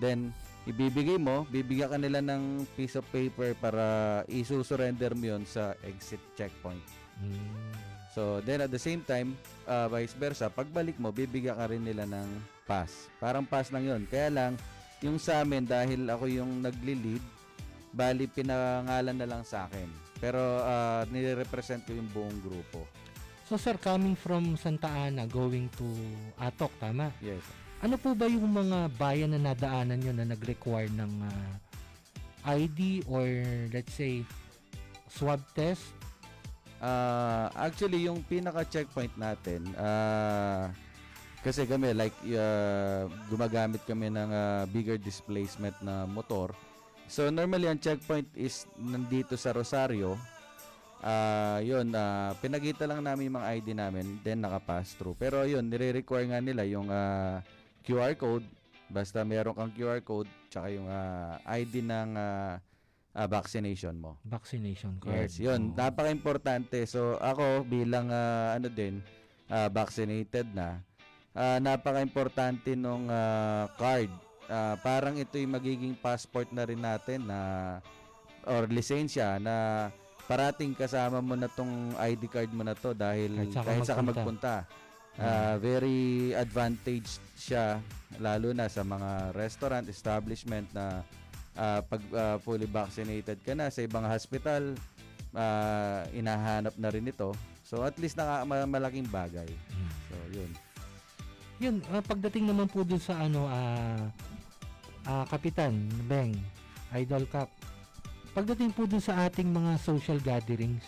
Then, ibibigay mo, bibigyan ka nila ng piece of paper para isusurrender mo yun sa exit checkpoint. So, then at the same time, uh, vice versa, pagbalik mo, bibigyan ka rin nila ng pass. Parang pass lang yun. Kaya lang, yung sa amin, dahil ako yung nagli-lead, bali pinangalan na lang sa akin. Pero uh, nire-represent ko yung buong grupo. So sir, coming from Santa Ana going to Atok, tama? Yes. Ano po ba yung mga bayan na nadaanan nyo na nag-require ng ah, ID or let's say swab test? Ah, actually yung pinaka checkpoint natin ah kasi kami like ah, gumagamit kami ng ah, bigger displacement na motor. So normally ang checkpoint is nandito sa Rosario. Ah, yun, ah, pinagita lang namin yung mga ID namin, then naka-pass through. Pero yun, nire-require nga nila yung ah, QR code. Basta meron kang QR code, tsaka yung ah, ID ng ah, ah, vaccination mo. Vaccination card. Yes, yun. Napaka-importante. So, ako bilang ah, ano din, ah, vaccinated na, ah, napaka-importante nung ah, card. Ah, parang ito yung magiging passport na rin natin na or lisensya na parating kasama mo na tong ID card mo na to dahil Kahit saan ka kahit saan ka magpunta. Ah, very advantage siya lalo na sa mga restaurant establishment na ah, pag ah, fully vaccinated ka na sa ibang hospital ah, inahanap na rin ito. So at least naka ma- malaking bagay. So yun. Yun, ah, pagdating naman po dun sa ano, ah, ah, Kapitan, Beng, Idol Cup, pagdating po dun sa ating mga social gatherings,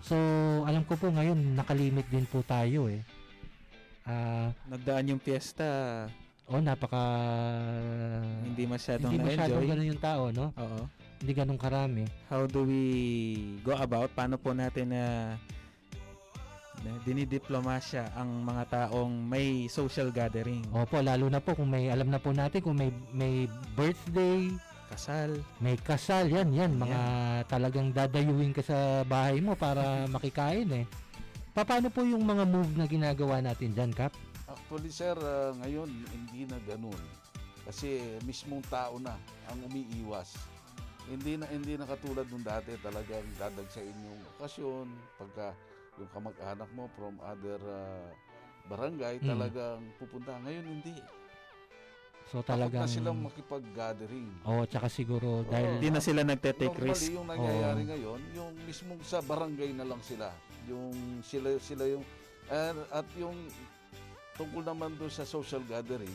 so, alam ko po ngayon, nakalimit din po tayo eh. Ah, Nagdaan yung piyesta. oh, napaka... Hindi masyadong Hindi masyadong ganun yung tao, no? Oo. Hindi ganun karami. How do we go about? Paano po natin na na dinidiplomasya ang mga taong may social gathering? Opo, lalo na po kung may, alam na po natin kung may, may birthday, kasal, may kasal, yan, yan, mga talagang dadayuin ka sa bahay mo para makikain eh. Pa- Paano po yung mga move na ginagawa natin dyan, Kap? Actually sir, ah, ngayon hindi na ganun. Kasi mismong tao na ang umiiwas. Hindi na hindi na katulad nung dati talagang dadagsain yung okasyon pagka yung kamag-anak mo from other ah, barangay Mm. talagang pupunta. Ngayon hindi. So Takot talagang... na silang makipag-gathering. Oo, tsaka siguro dahil... Hindi na sila nagte-take Normally, risk. yung nangyayari Oo. ngayon, yung mismong sa barangay na lang sila. Yung sila sila yung and, at yung tungkol naman doon sa social gathering,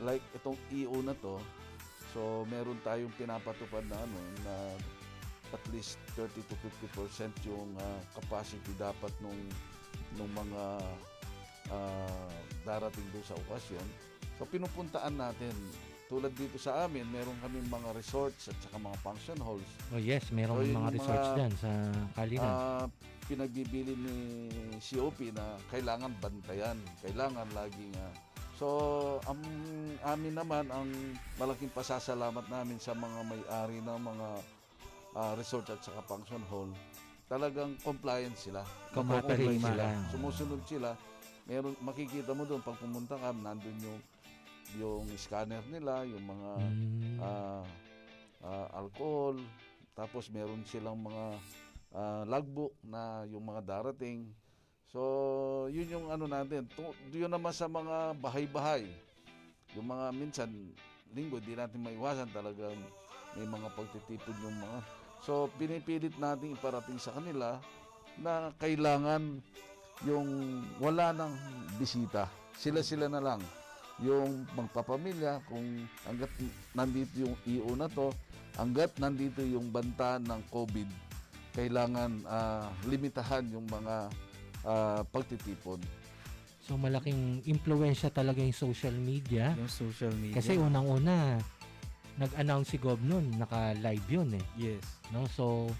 like itong EO na to, so meron tayong pinapatupad na ano na at least 30 to 50% yung ah, capacity dapat nung nung mga ah, darating doon sa okasyon. So pinupuntaan natin tulad dito sa amin, meron kami mga resorts at saka mga function halls. Oh yes, merong So, mga resorts dyan sa Kalinan. ah, pinagbibili ni COP na kailangan bantayan, kailangan laging ah. so ang amin naman ang malaking pasasalamat namin sa mga may-ari ng mga ah, resort at saka function hall. Talagang compliant sila. Nakukumpay sila. sila. Sumusunod sila. Meron makikita mo doon pag pumunta ka, nandun yung yung scanner nila, yung mga Mm. ah, ah, alcohol, tapos meron silang mga ah, logbook na yung mga darating. So, yun yung ano natin. Tu- Yun naman sa mga bahay-bahay. Yung mga minsan, linggo, di natin maiwasan talagang may mga pagtitipon yung mga. So, pinipilit natin iparating sa kanila na kailangan yung wala ng bisita. Sila-sila na lang. Yung magpapamilya, kung hanggat nandito yung EO na to, hanggat nandito yung banta ng COVID, kailangan ah, limitahan yung mga ah, pagtitipon. So malaking impluensya talaga yung social media. Yung social media. Kasi unang-una, nag-announce si Gob nun, naka-live yun eh. Yes. No? So,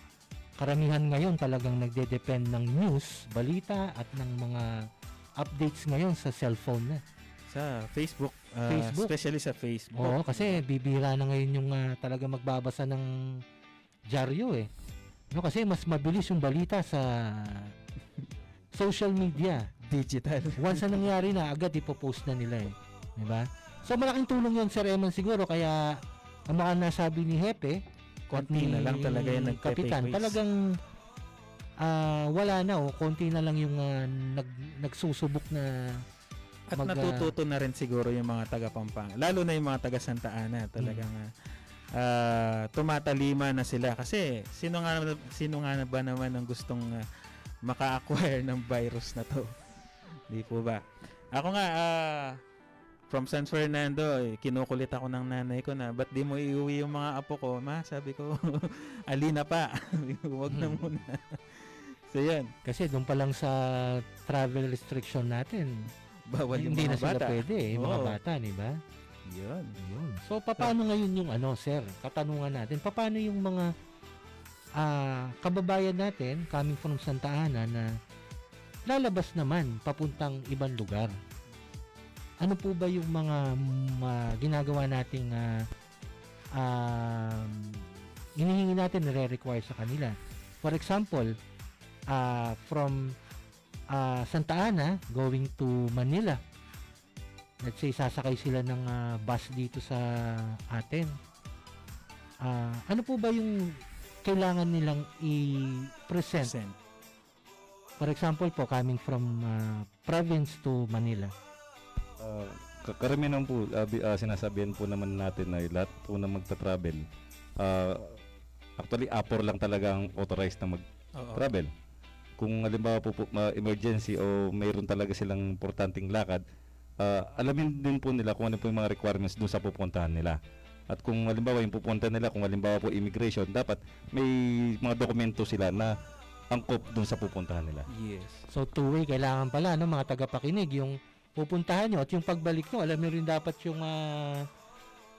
karamihan ngayon talagang nagde-depend ng news, balita at ng mga updates ngayon sa cellphone na. Sa Facebook, ah, Facebook. especially sa Facebook. Oo, kasi bibira na ngayon yung ah, talaga magbabasa ng dyaryo eh. No, kasi mas mabilis yung balita sa social media. Digital. Once na nangyari na, agad ipopost na nila eh. Di ba? So malaking tulong yun Sir Eman siguro kaya ang mga nasabi ni Hepe Konti na lang talaga yung nagpe-fake Kapitan, waste. talagang ah, wala na oh, konti na lang yung ah, nag, nagsusubok na At mag, ah, natututo na rin siguro yung mga taga Pampanga. Lalo na yung mga taga Santa Ana. Talagang ah, ah, tumatalima na sila. Kasi sino nga, sino nga ba naman ang gustong ah, maka-acquire ng virus na to? Di po ba? Ako nga, ah, from San Fernando, eh, kinukulit ako ng nanay ko na, ba't di mo iuwi yung mga apo ko? Ma, sabi ko, alina pa. Huwag na Hmm. muna. so, yan. Kasi doon pa lang sa travel restriction natin, Bawal yung hindi mga na sila bata. pwede, eh, yung mga bata, di ba? Yun. Yun. So, paano ngayon yung ano, sir? Katanungan natin, paano yung mga ah, kababayan natin coming from Santa Ana na lalabas naman papuntang ibang lugar? Ano po ba yung mga ah, ginagawa nating ah, um, hinihingi natin nire-require sa kanila? For example, ah, from ah, Santa Ana going to Manila, let's say sasakay sila ng ah, bus dito sa atin. Ah, ano po ba yung kailangan nilang i-present? For example po, coming from ah, province to Manila. Uh, karamihan po, uh, ah, sinasabihan po naman natin na lahat po na magta-travel, ah, actually, Apor lang talaga ang authorized na mag-travel. Kung halimbawa po, po ma- emergency o mayroon talaga silang importanteng lakad, ah, alamin din po nila kung ano po yung mga requirements doon sa pupuntahan nila. At kung halimbawa yung pupunta nila, kung halimbawa po immigration, dapat may mga dokumento sila na angkop doon sa pupuntahan nila. Yes. So two-way kailangan pala no mga tagapakinig yung pupuntahan nyo at yung pagbalik nyo alam nyo rin dapat yung ah,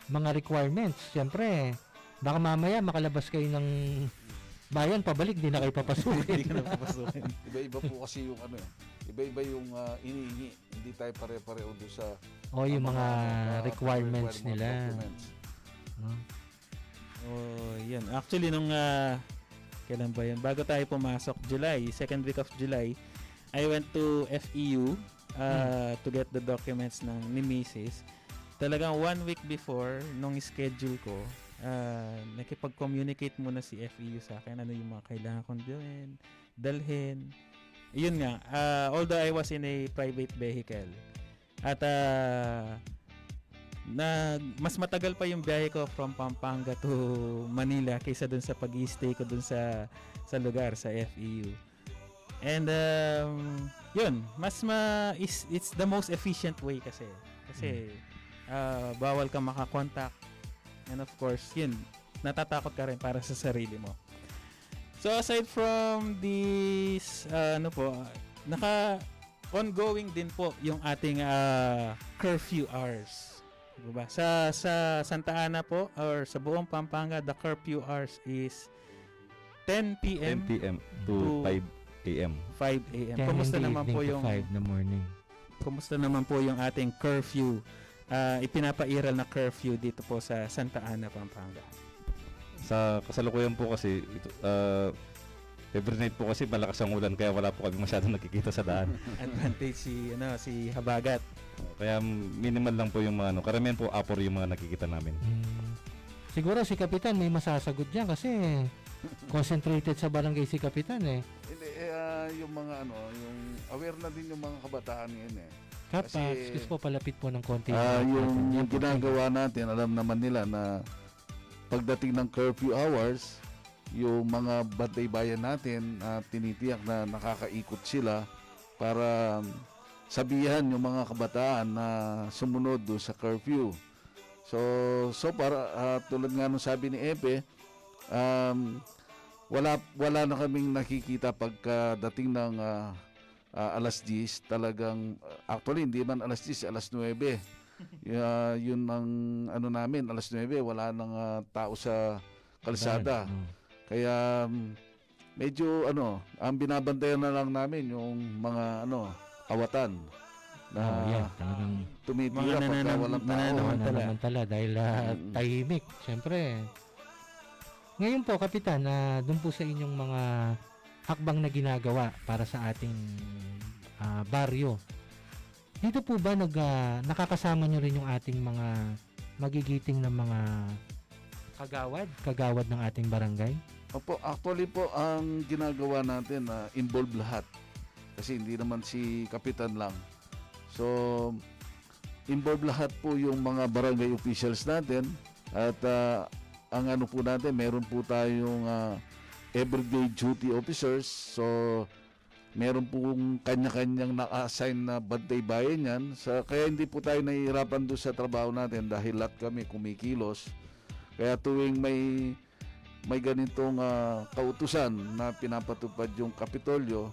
mga requirements. Siyempre, baka mamaya makalabas kayo ng bayan pabalik di na kayo papasukin. Hindi ka na papasukin. Iba-iba po kasi yung ano eh. Iba-iba yung ah, inihingi. Hindi tayo pare-pareho doon sa O yung ah, mga ah, requirements requirement nila. documents. Oh, yan. Actually, nung ah, kailan ba yan? Bago tayo pumasok, July, second week of July, I went to FEU uh, to get the documents ng ni Mrs. Talagang one week before nung schedule ko, uh, nakipag-communicate muna si FEU sa akin ano yung mga kailangan kong gawin, dalhin. Yun nga, uh, although I was in a private vehicle, at uh, na mas matagal pa yung biyahe ko from Pampanga to Manila kaysa dun sa pag stay ko dun sa sa lugar sa FEU. And um, yun, mas ma is it's the most efficient way kasi kasi uh, bawal ka makakontakt and of course yun natatakot ka rin para sa sarili mo. So aside from this uh, ano po naka ongoing din po yung ating uh, curfew hours. Diba? Sa sa Santa Ana po or sa buong Pampanga the curfew hours is 10 p.m. 10 p.m. to 5 a.m. 5 a.m. 10 Kumusta naman po yung 5 in the morning. Kumusta naman po yung ating curfew? Ah, ipinapairal na curfew dito po sa Santa Ana, Pampanga. Sa kasalukuyan po kasi ito, uh, every night po kasi malakas ang ulan kaya wala po kami masyadong nakikita sa daan. Advantage si ano si Habagat. Kaya minimal lang po yung mga ano, karamihan po apor yung mga nakikita namin. Siguro si Kapitan may masasagot diyan kasi concentrated sa barangay si Kapitan eh. Yung mga ano, yung aware na din yung mga kabataan ngayon eh. Kap, ah, excuse po, palapit po ng konti. Ah, Yan yung, yung ginagawa natin, alam naman nila na pagdating ng curfew hours, yung mga bantay bayan natin, ah, tinitiyak na nakakaikot sila para sabihan yung mga kabataan na sumunod do sa curfew. So, so para ah, tulad nga nung sabi ni Epe, um, wala wala na kaming nakikita pagkadating ng ah, ah, alas 10 talagang actually hindi man alas 10 alas 9 Ya, yun ang ano namin alas 9 wala nang ah, tao sa kalsada Mm. kaya um, medyo ano, ang binabantayan na lang namin yung mga ano, kawatan na Oh, yan, talagang tumitira pagka walang tao. Nananamantala dahil ah, tahimik. Siyempre, ngayon po, Kapitan, na doon po sa inyong mga hakbang na ginagawa para sa ating ah, baryo, dito po ba nag, ah, nakakasama nyo rin yung ating mga magigiting na mga kagawad? Kagawad ng ating barangay? Opo, actually po ang ginagawa natin na involve lahat. Kasi hindi naman si kapitan lang. So involve lahat po yung mga barangay officials natin at ah, ang ano po natin, meron po tayong ah, everyday duty officers. So meron pong kanya-kanyang naka-assign na bantay bayan yan. Sa, kaya hindi po tayo nahihirapan doon sa trabaho natin dahil lahat kami kumikilos. Kaya tuwing may may ganitong ah, kautusan na pinapatupad yung Kapitolyo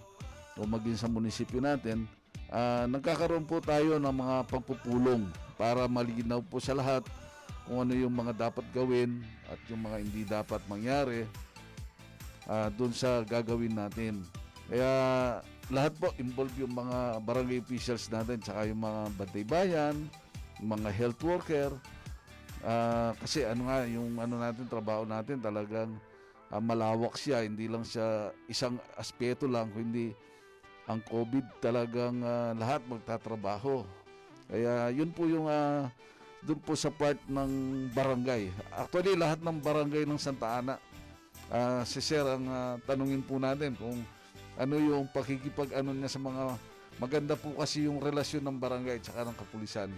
o maging sa munisipyo natin, ah, nagkakaroon po tayo ng mga pagpupulong para malinaw po sa lahat kung ano yung mga dapat gawin at yung mga hindi dapat mangyari ah, doon sa gagawin natin. Kaya lahat po involved yung mga barangay officials natin tsaka yung mga bantay bayan, yung mga health worker, Ah, kasi ano nga yung ano natin trabaho natin talagang ah, malawak siya. Hindi lang siya isang aspeto lang kundi ang COVID talagang ah, lahat magtatrabaho. Kaya yun po yung uh, doon po sa part ng barangay actually lahat ng barangay ng Santa Ana ah, si Sir ang ah, tanungin po natin kung ano yung pakikipag ano niya sa mga maganda po kasi yung relasyon ng barangay at saka ng kapulisan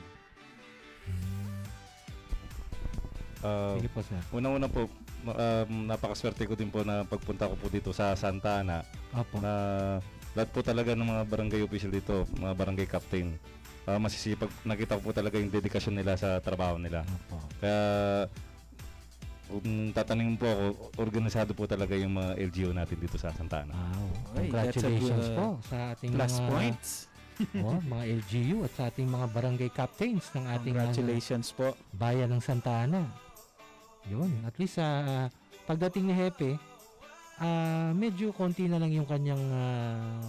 Uh, Sige po, sir. Unang-una po, um, napakaswerte ko din po na pagpunta ko po dito sa Santa Ana. Apo. Na lahat po talaga ng mga barangay official dito, mga barangay captain, uh, masisipag, nakita ko po talaga yung dedikasyon nila sa trabaho nila. Kaya, kung tatanungin po ako, organisado po talaga yung mga LGO natin dito sa Santa Ana. Ay, Congratulations po sa ating plus mga points. oh, mga LGU at sa ating mga barangay captains ng ating mga Congratulations po. bayan ng Santa Ana. Yun, at least sa pagdating ni Hepe, ah medyo konti na lang yung kanyang ah,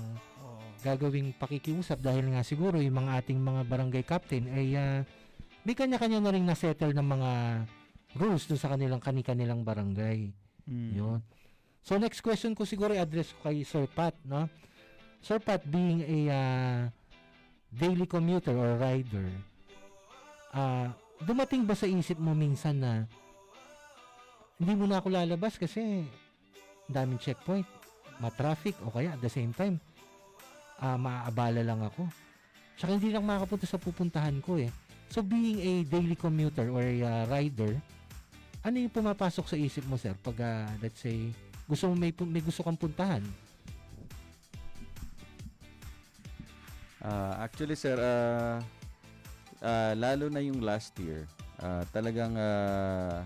gagawing pakikiusap dahil nga siguro yung mga ating mga barangay captain ay ah, may kanya-kanya na rin na-settle ng mga rules doon sa kanilang kani-kanilang barangay. Mm. Yun. So next question ko siguro i-address ko kay Sir Pat, no? Sir Pat being a ah, daily commuter or rider, ah dumating ba sa isip mo minsan na hindi mo na ako lalabas kasi daming checkpoint, ma-traffic o kaya at the same time ah maaabala lang ako. Tsaka hindi lang makapunta sa pupuntahan ko eh. So being a daily commuter or a ah, rider, ano yung pumapasok sa isip mo sir pag ah, let's say gusto mo may, may gusto kang puntahan? Ah, actually sir, ah, ah, lalo na yung last year, ah, talagang ah,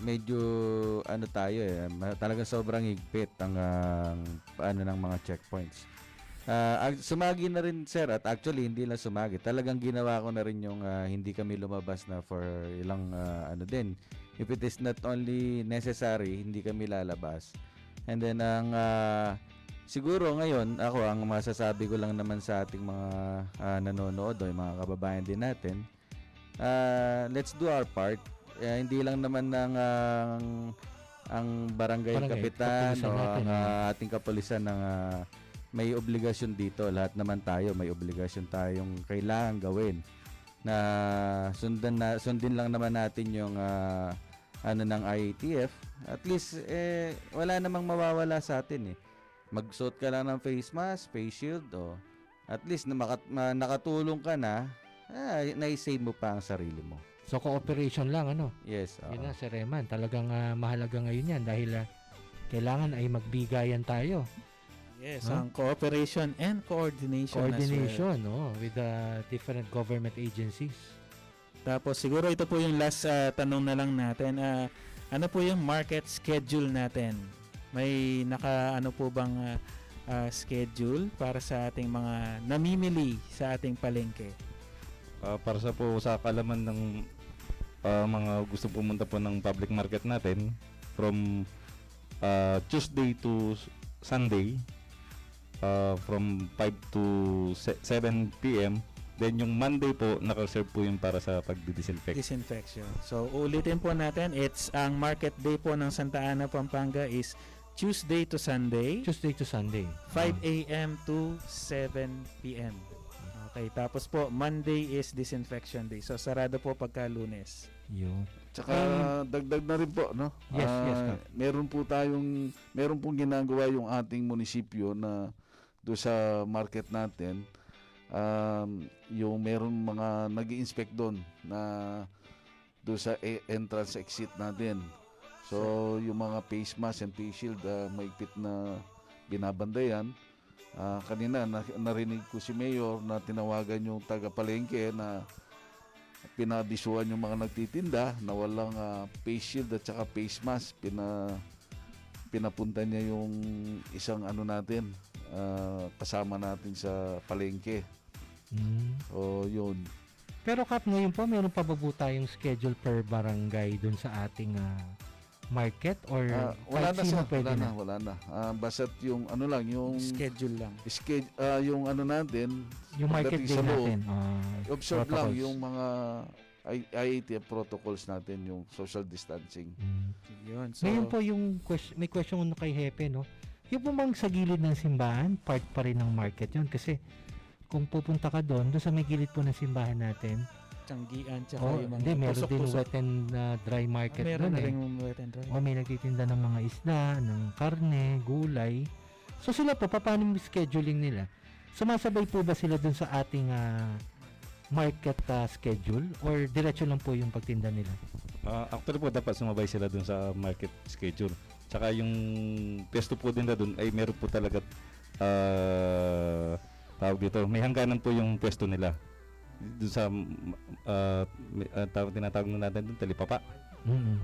medyo ano tayo eh, talagang sobrang higpit ang ah, paano ng mga checkpoints. Ag- sumagi na rin sir at actually hindi lang sumagi. Talagang ginawa ko na rin yung ah, hindi kami lumabas na for ilang ah, ano din. If it is not only necessary, hindi kami lalabas. And then ang ah, siguro ngayon ako ang masasabi ko lang naman sa ating mga ah, nanonood o yung mga kababayan din natin. ah, let's do our part. Eh, hindi lang naman ng ah, ang ang barangay, Barangay, kapitan o ang ah, ating kapulisan ng ah, may obligasyon dito. Lahat naman tayo may obligasyon tayong kailangan gawin na sundan na sundin lang naman natin yung ah, ano ng IATF. At least eh wala namang mawawala sa atin eh. Magsuot ka lang ng face mask, face shield o at least na makat- ma- nakatulong ka na, ah, na-save mo pa ang sarili mo. So cooperation lang ano? Yes. oo. Yun na Sir Eman, talagang ah, mahalaga ngayon yan dahil ah, kailangan ay magbigayan tayo. Yes, Huh? ang cooperation and coordination, Coordination as well. no, with the different government agencies. Tapos siguro ito po yung last ah, tanong na lang natin. Ah, ano po yung market schedule natin? May naka ano po bang ah, ah, schedule para sa ating mga namimili sa ating palengke? Ah, para sa po sa kalaman ng ah, mga gusto pumunta po ng public market natin from uh, Tuesday to Sunday uh, from 5 to se- 7 p.m. Then yung Monday po, naka-reserve po yung para sa pagdi-disinfect. Disinfection. So, ulitin po natin, it's ang market day po ng Santa Ana, Pampanga is Tuesday to Sunday. Tuesday to Sunday. 5 a.m. to 7 p.m. Okay, tapos po, Monday is disinfection day. So, sarado po pagka lunes. Yun. Tsaka Um, dagdag na rin po, no? Yes, yes, Ah, Kap. meron po tayong meron pong ginagawa yung ating munisipyo na do sa market natin. Um, yung meron mga nag inspect doon na do sa e- entrance exit natin. So, yung mga face mask and face shield ah, maigpit na binabandayan. Ah, kanina na, narinig ko si Mayor na tinawagan yung taga palengke na pinabisuan yung mga nagtitinda na walang ah, face shield at saka face mask pina pinapunta niya yung isang ano natin ah, kasama natin sa palengke Mm. o yun Pero Kap, ngayon po, meron pa ba po tayong schedule per barangay dun sa ating ah, market? Or Ah, wala na sino pwede wala na, na? wala na. Ah, basta't yung ano lang, yung schedule lang. Schedule yung ano natin, Yung market day sa loob, natin, ah, observe lang protocols. yung mga I- IATF protocols natin, yung social distancing. Yun. So, Ngayon po yung question, may question ko kay Hepe, no? Yung po bang sa gilid ng simbahan, part pa rin ng market yun? Kasi kung pupunta ka doon, doon sa may gilid po ng simbahan natin, Tiyanggian, tsaka oh, yung mga hindi, meron din wet and uh, dry market Ah, meron doon na eh. rin yung wet and dry. O may nagtitinda ng mga isda, ng karne, gulay. So sila po, pa- paano yung scheduling nila? Sumasabay po ba sila dun sa ating ah, market ah, schedule or diretso lang po yung pagtinda nila? Ah, actually po dapat sumabay sila dun sa market schedule. Tsaka yung pesto po din na dun ay meron po talaga ah tawag dito, may hangganan po yung pwesto nila. Dun sa uh, tawag tinatawag na natin dun talipapa. mm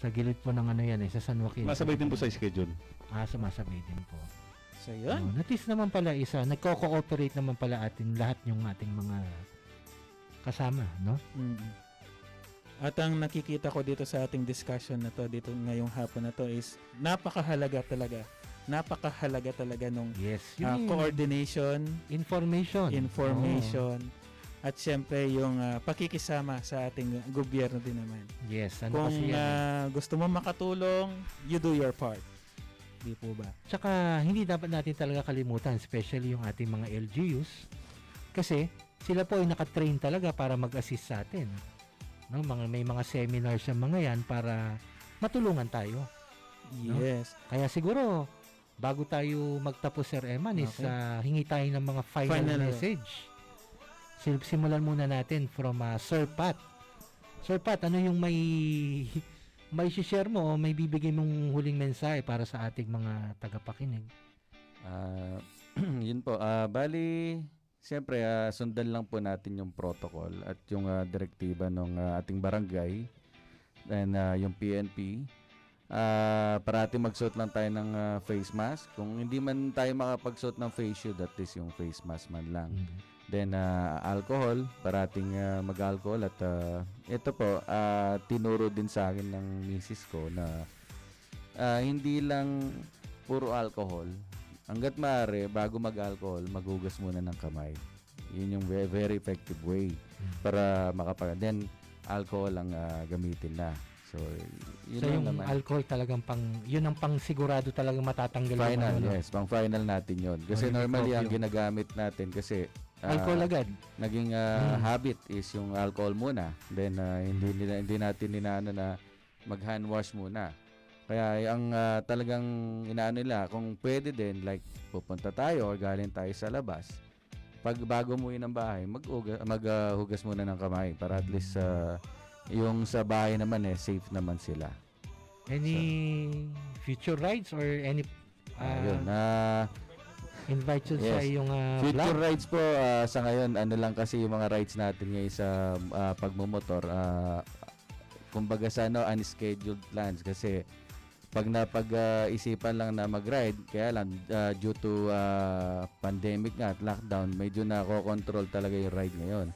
Sa gilid po ng ano yan eh, sa San Joaquin. Masabay din po sa schedule. Ah, sumasabay din po. So, yun. Oh, notice naman pala isa, nagko-cooperate naman pala atin lahat yung ating mga kasama, no? Mm. At ang nakikita ko dito sa ating discussion na to, dito ngayong hapon na to is napakahalaga talaga. Napakahalaga talaga nung yes, yung coordination, information, information, at syempre yung ah, pakikisama sa ating gobyerno din naman. Yes, ano Kung kasi yan ah, gusto mo makatulong, you do your part. Di po ba? Tsaka hindi dapat natin talaga kalimutan, especially yung ating mga LGUs. Kasi sila po ay nakatrain talaga para mag-assist sa atin. No, mga may mga seminars sa mga 'yan para matulungan tayo. no? Yes. Kaya siguro bago tayo magtapos Sir Eman is Okay. ah, hingi tayo ng mga final, Final. message. Sil- Simulan muna natin from ah, Sir Pat. Sir Pat, ano yung may may share mo o may bibigay mong huling mensahe para sa ating mga tagapakinig? Ah, yun po. Ah, bali, siyempre, ah, sundan lang po natin yung protocol at yung ah, direktiba ng ating barangay and ah, yung PNP. Ah, parati magsuot lang tayo ng ah, face mask. Kung hindi man tayo makapagsuot ng face shield, at least yung face mask man lang. Then ah, alcohol, parating ah, mag-alcohol at ah, ito po, ah, tinuro din sa akin ng misis ko na ah, hindi lang puro alcohol. Hanggat maaari, bago mag-alcohol, maghugas muna ng kamay. Yun yung ve- very effective way para makapag... Then, alcohol ang ah, gamitin na. So, yun so yung naman. alcohol talagang pang yun ang pang sigurado talagang matatanggal Final, no? yes. Pang final natin yon Kasi yung normally, ang ginagamit natin kasi... ah, Alcohol agad. Naging ah, Mm. habit is yung alcohol muna. Then, ah, hindi, nila, hindi natin inaano na mag-hand wash muna. Kaya ang ah, talagang inaano nila, kung pwede din, like pupunta tayo or galing tayo sa labas, pag bago mo ng bahay, mag-hugas mag, ah, hugas muna ng kamay para at least ah, yung sa bahay naman eh, safe naman sila. Any future rides or any Ah, ah, yun. na invite yun sa iyong ah, Future vlog? rides po ah, sa ngayon ano lang kasi yung mga rides natin ngayon sa ah, pagmumotor ah, kumbaga sa ano unscheduled plans kasi pag napag-isipan lang na mag-ride kaya lang ah, due to ah, pandemic nga at lockdown medyo nako-control talaga yung ride ngayon.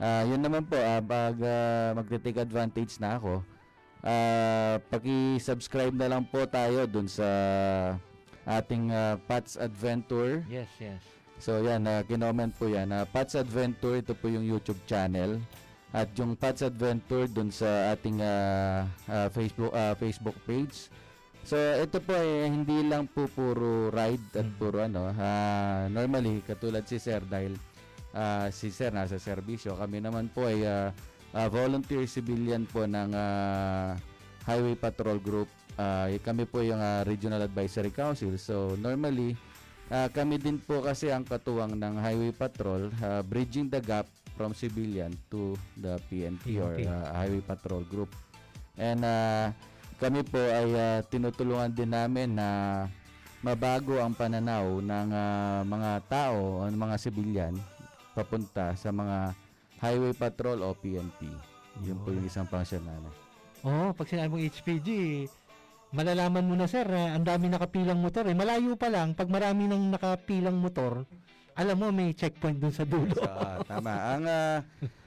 Ah, yun naman po ah, pag ah, magte-take advantage na ako ah, paki-subscribe na lang po tayo dun sa ating ah, Pat's Adventure. Yes, yes. So yan, uh, kinoment po yan. Uh, Pat's Adventure, ito po yung YouTube channel. At yung Pat's Adventure dun sa ating ah, ah, Facebook ah, Facebook page. So ito po ay hindi lang po puro ride at puro ano. ah, normally katulad si Sir dahil ah, si Sir nasa serbisyo. Kami naman po ay ah, ah, volunteer civilian po ng ah, Highway Patrol Group. Ah, kami po yung ah, Regional Advisory Council. So normally Ah, kami din po kasi ang katuwang ng Highway Patrol, ah, bridging the gap from civilian to the PNP or PNP. ah, Highway Patrol Group. And ah, kami po ay ah, tinutulungan din namin na mabago ang pananaw ng ah, mga tao o mga civilian papunta sa mga Highway Patrol o PNP. Yun po yung isang function namin. Oo, pag sinabi mong HPG, malalaman mo na sir, eh, ang dami nakapilang motor eh. Malayo pa lang, pag marami nang nakapilang motor, alam mo may checkpoint dun sa dulo. So, tama. Ang ah,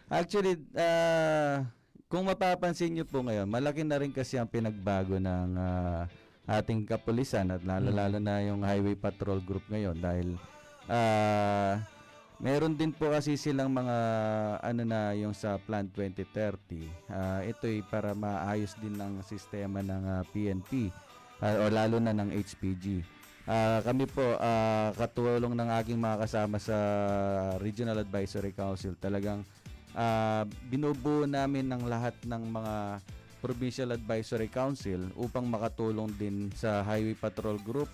actually ah, kung mapapansin niyo po ngayon, malaki na rin kasi ang pinagbago ng ah, ating kapulisan at lalo, Mm. lalo na yung Highway Patrol Group ngayon dahil ah, meron din po kasi silang mga ano na yung sa Plan 2030. Ah, ito ay para maayos din ng sistema ng ah, PNP ah, o lalo na ng HPG. Ah, kami po ah, katulong ng aking mga kasama sa Regional Advisory Council talagang ah, binubuo namin ng lahat ng mga Provincial Advisory Council upang makatulong din sa Highway Patrol Group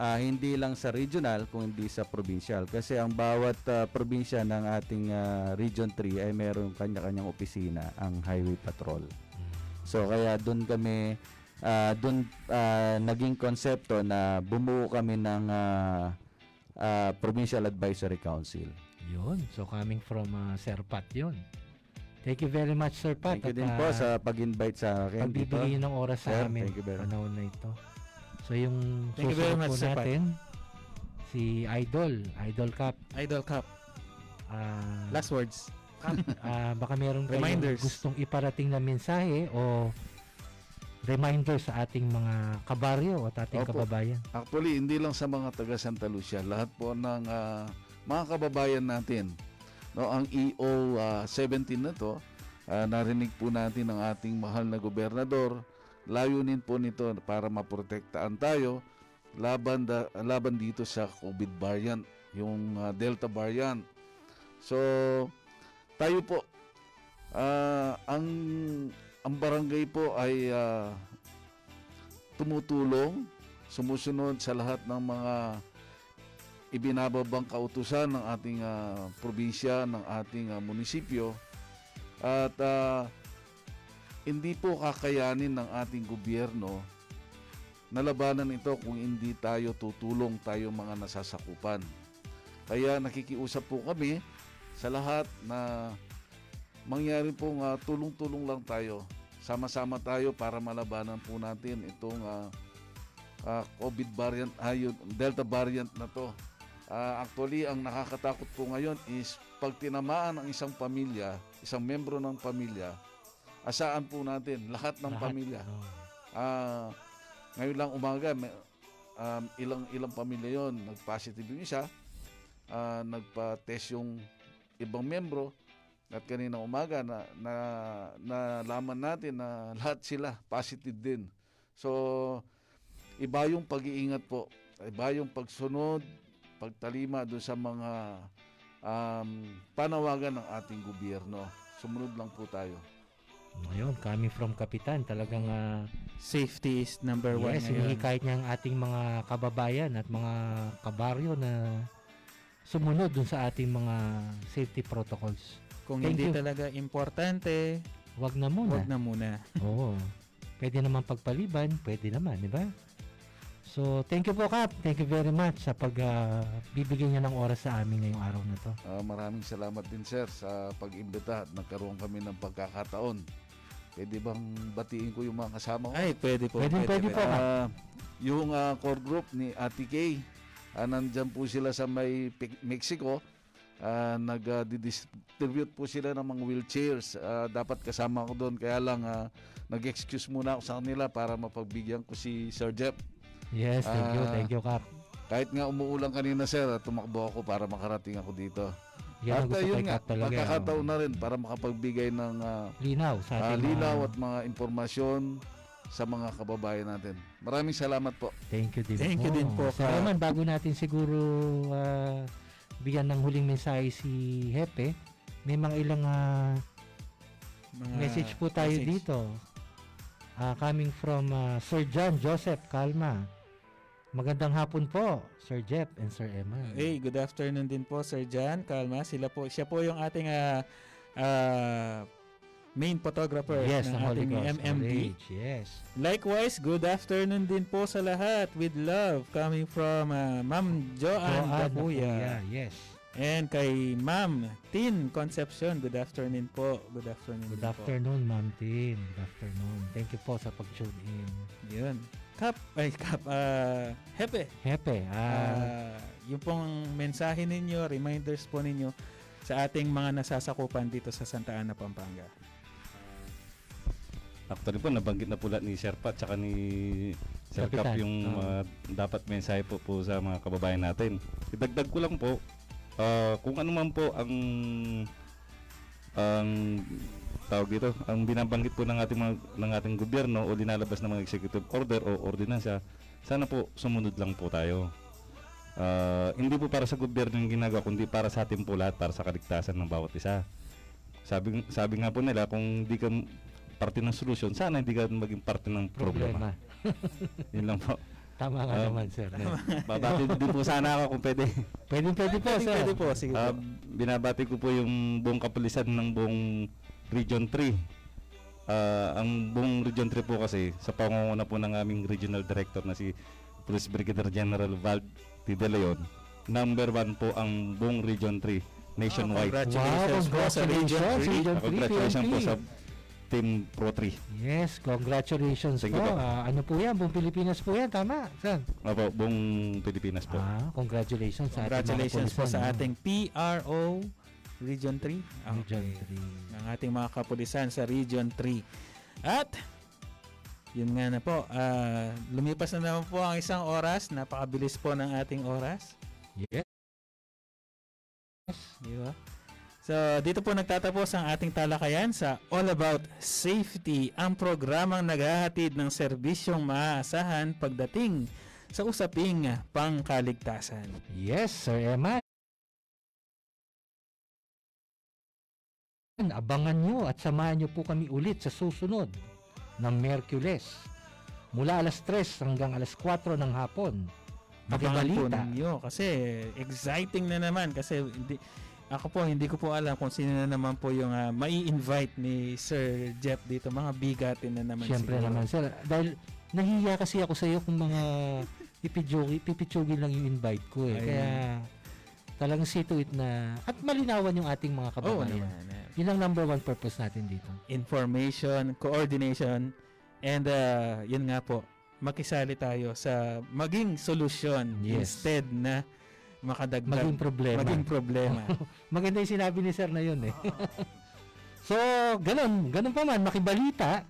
Ah, hindi lang sa regional kung hindi sa provincial kasi ang bawat ah, probinsya ng ating ah, Region 3 ay meron kanya-kanyang opisina ang Highway Patrol. So kaya doon kami ah, doon ah, naging konsepto na bumuo kami ng ah, ah, Provincial Advisory Council. Yun. So coming from uh, Sir Pat yun. Thank you very much Sir Pat. Thank you At, din po sa pag-invite sa akin pagbibigay ng oras Sir, sa amin. Thank you very much. Panahon na ito. So yung Thank you very susunod much, po Sir Pat. natin, si Idol, Idol Cup. Idol Cup. Ah, Last words. ah, baka meron kayong Reminders. gustong iparating na mensahe o reminder sa ating mga kabaryo at ating Opo. kababayan. Actually, hindi lang sa mga taga Santa Lucia, lahat po ng ah, mga kababayan natin. No, ang EO ah, 17 na to, ah, narinig po natin ng ating mahal na gobernador. Layunin po nito para maprotektaan tayo laban da, laban dito sa COVID variant, yung ah, Delta variant. So, tayo po ah, ang ang barangay po ay ah, tumutulong sumusunod sa lahat ng mga ibinababang kautusan ng ating ah, probinsya, ng ating ah, munisipyo. At ah, hindi po kakayanin ng ating gobyerno na labanan ito kung hindi tayo tutulong tayo mga nasasakupan. Kaya nakikiusap po kami sa lahat na mangyari pong ah, tulong-tulong lang tayo. Sama-sama tayo para malabanan po natin itong ah, ah, COVID variant, ayun, Delta variant na to. Ah, actually, ang nakakatakot po ngayon is pag tinamaan ang isang pamilya, isang membro ng pamilya, asaan po natin lahat ng Lahat, pamilya. Ah, ngayon lang umaga, may, um, ilang ilang pamilya yon nag-positive yung isa, ah, nagpa-test yung ibang membro, at kanina umaga na, na nalaman natin na lahat sila positive din. So, iba yung pag-iingat po. Iba yung pagsunod, pagtalima doon sa mga um, panawagan ng ating gobyerno. Sumunod lang po tayo. Ngayon, coming from Kapitan, talagang ah, Safety is number one yes, hinihikayat niya ang ating mga kababayan at mga kabaryo na sumunod dun sa ating mga safety protocols. Kung Thank hindi you. talaga importante, Wag na muna. wag na muna. Oo. Pwede naman pagpaliban, pwede naman, di ba? So, thank you po, Kap. Thank you very much sa pagbibigay niya ng oras sa amin ngayong araw na to. Ah, maraming salamat din sir sa pag-imbita at nagkaroon kami ng pagkakataon. Pwede bang batiin ko yung mga kasama ko? Ay, pwede po. Pwede, pwede po, Kap. Ah, yung ah, core group ni Ate Kay, ah, nandyan po sila sa may Mexico. ah, nag-distribute po sila ng mga wheelchairs. Ah, dapat kasama ko doon kaya lang ah, nag-excuse muna ako sa kanila para mapagbigyan ko si Sir Jeff. Yes, thank you, Ah, thank you, Kap. Kahit nga umuulan kanina sir, tumakbo ako para makarating ako dito. Yan ang At gusto ah, yun kay nga, Kap talaga, magkakataon na rin para makapagbigay ng ah, Linaw sa ah, ating linaw mga- at mga impormasyon sa mga kababayan natin. Maraming salamat po. Thank you din Thank po. you din po, Sir Kap. Roman, bago natin siguro ah, bigyan ng huling mensahe si Hepe, may mga ilang ah, Mga message po tayo message. dito. Ah, coming from ah, Sir John Joseph Calma. Magandang hapon po, Sir Jeff and Sir Emma. Hey, good afternoon din po Sir John. Kalma, sila po siya po yung ating ah, ah, main photographer Yes, ng ating Cross MMD. College, yes. Likewise, good afternoon din po sa lahat with love coming from ah, Ma'am Joanne. Dapuya, yes. And kay Ma'am Tin Concepcion, good afternoon po. Good afternoon Good afternoon, Ma'am Tin. Good afternoon. Thank you po sa pag-tune in. Yun. Kap, ay Kap, ah, Hepe. Hepe, ah, Ah, yung pong mensahe ninyo, reminders po ninyo sa ating mga nasasakupan dito sa Santa Ana, Pampanga. Actually po, nabanggit na lahat ni Sir Pat tsaka ni Sir Cap Kapitan, yung oo. mga dapat mensahe po po sa mga kababayan natin. Idagdag ko lang po, ah, kung ano man po ang ang tawag dito, ang binabanggit po ng ating mga, ng ating gobyerno o linalabas ng mga executive order o ordinansa, sana po sumunod lang po tayo. Ah, hindi po para sa gobyerno yung ginagawa, kundi para sa atin po lahat, para sa kaligtasan ng bawat isa. Sabi sabi nga po nila kung hindi ka parte ng solusyon, sana hindi ka maging parte ng problema. Problema. Yun lang po. Tama nga Ah, naman, sir. Babati din po sana ako kung pwede. Pwede, pwede po, Pwede, sir. pwede po, sige po. Ah, binabati ko po yung buong kapulisan ng buong Region 3. Ah, ang buong Region 3 po kasi sa pangunguna po ng aming Regional Director na si Police Brigadier General Val T. De Leon, number one po ang buong Region 3 nationwide. Ah, congratulations Wow, po sa Region congratulations, 3. Region 3, Congratulations po sa Team Pro 3. Yes, congratulations Thank po. you po. Ah, ano po yan? Buong Pilipinas po yan, tama? Sir? Opo, buong Pilipinas po. Ah, congratulations sa ating Congratulations po sa ating PRO Region 3. Region Ng ating mga kapulisan sa Region 3. At yun nga na po, ah, lumipas na naman po ang isang oras. Napakabilis po ng ating oras. Yes. Di ba? So, dito po nagtatapos ang ating talakayan sa All About Safety, ang programang naghahatid ng serbisyong maaasahan pagdating sa usaping pangkaligtasan. Yes, Sir Emma. Abangan nyo at samahan nyo po kami ulit sa susunod ng Merkules. Mula alas 3 hanggang alas 4 ng hapon. Abangan po ninyo kasi exciting na naman kasi hindi, ako po hindi ko po alam kung sino na naman po yung ah, mai-invite ni Sir Jeff dito. Mga bigatin na naman Siyempre siguro. naman, sir. Dahil nahihiya kasi ako sa iyo kung mga pipidyogi, pipitsyogi lang yung invite ko eh. Ayun. Kaya talagang see to it na at malinawan yung ating mga Oo kababayan. naman. Yun ang number one purpose natin dito. information, coordination, and uh, yun nga po, makisali tayo sa maging solusyon Yes. instead na makadagdag. Maging problema. Maging problema. Maganda yung sinabi ni sir na yun eh. so, ganun. Ganun pa man, makibalita,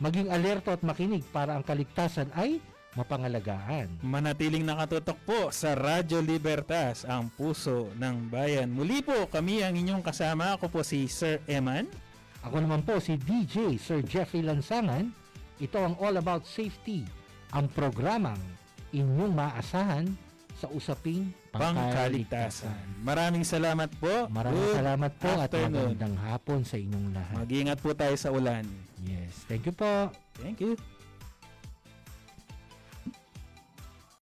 maging alerto at makinig para ang kaligtasan ay mapangalagaan. Manatiling nakatutok po sa Radyo Libertas, ang puso ng bayan. Muli po, kami ang inyong kasama. Ako po si Sir Eman. Ako naman po si DJ Sir Jeffrey Lansangan. Ito ang All About Safety, ang programang inyong maasahan sa usaping Pangkaligtasan. Maraming salamat po. Maraming Good salamat po at afternoon. magandang hapon sa inyong lahat. Mag-ingat po tayo sa ulan. Yes. Thank you po. Thank you.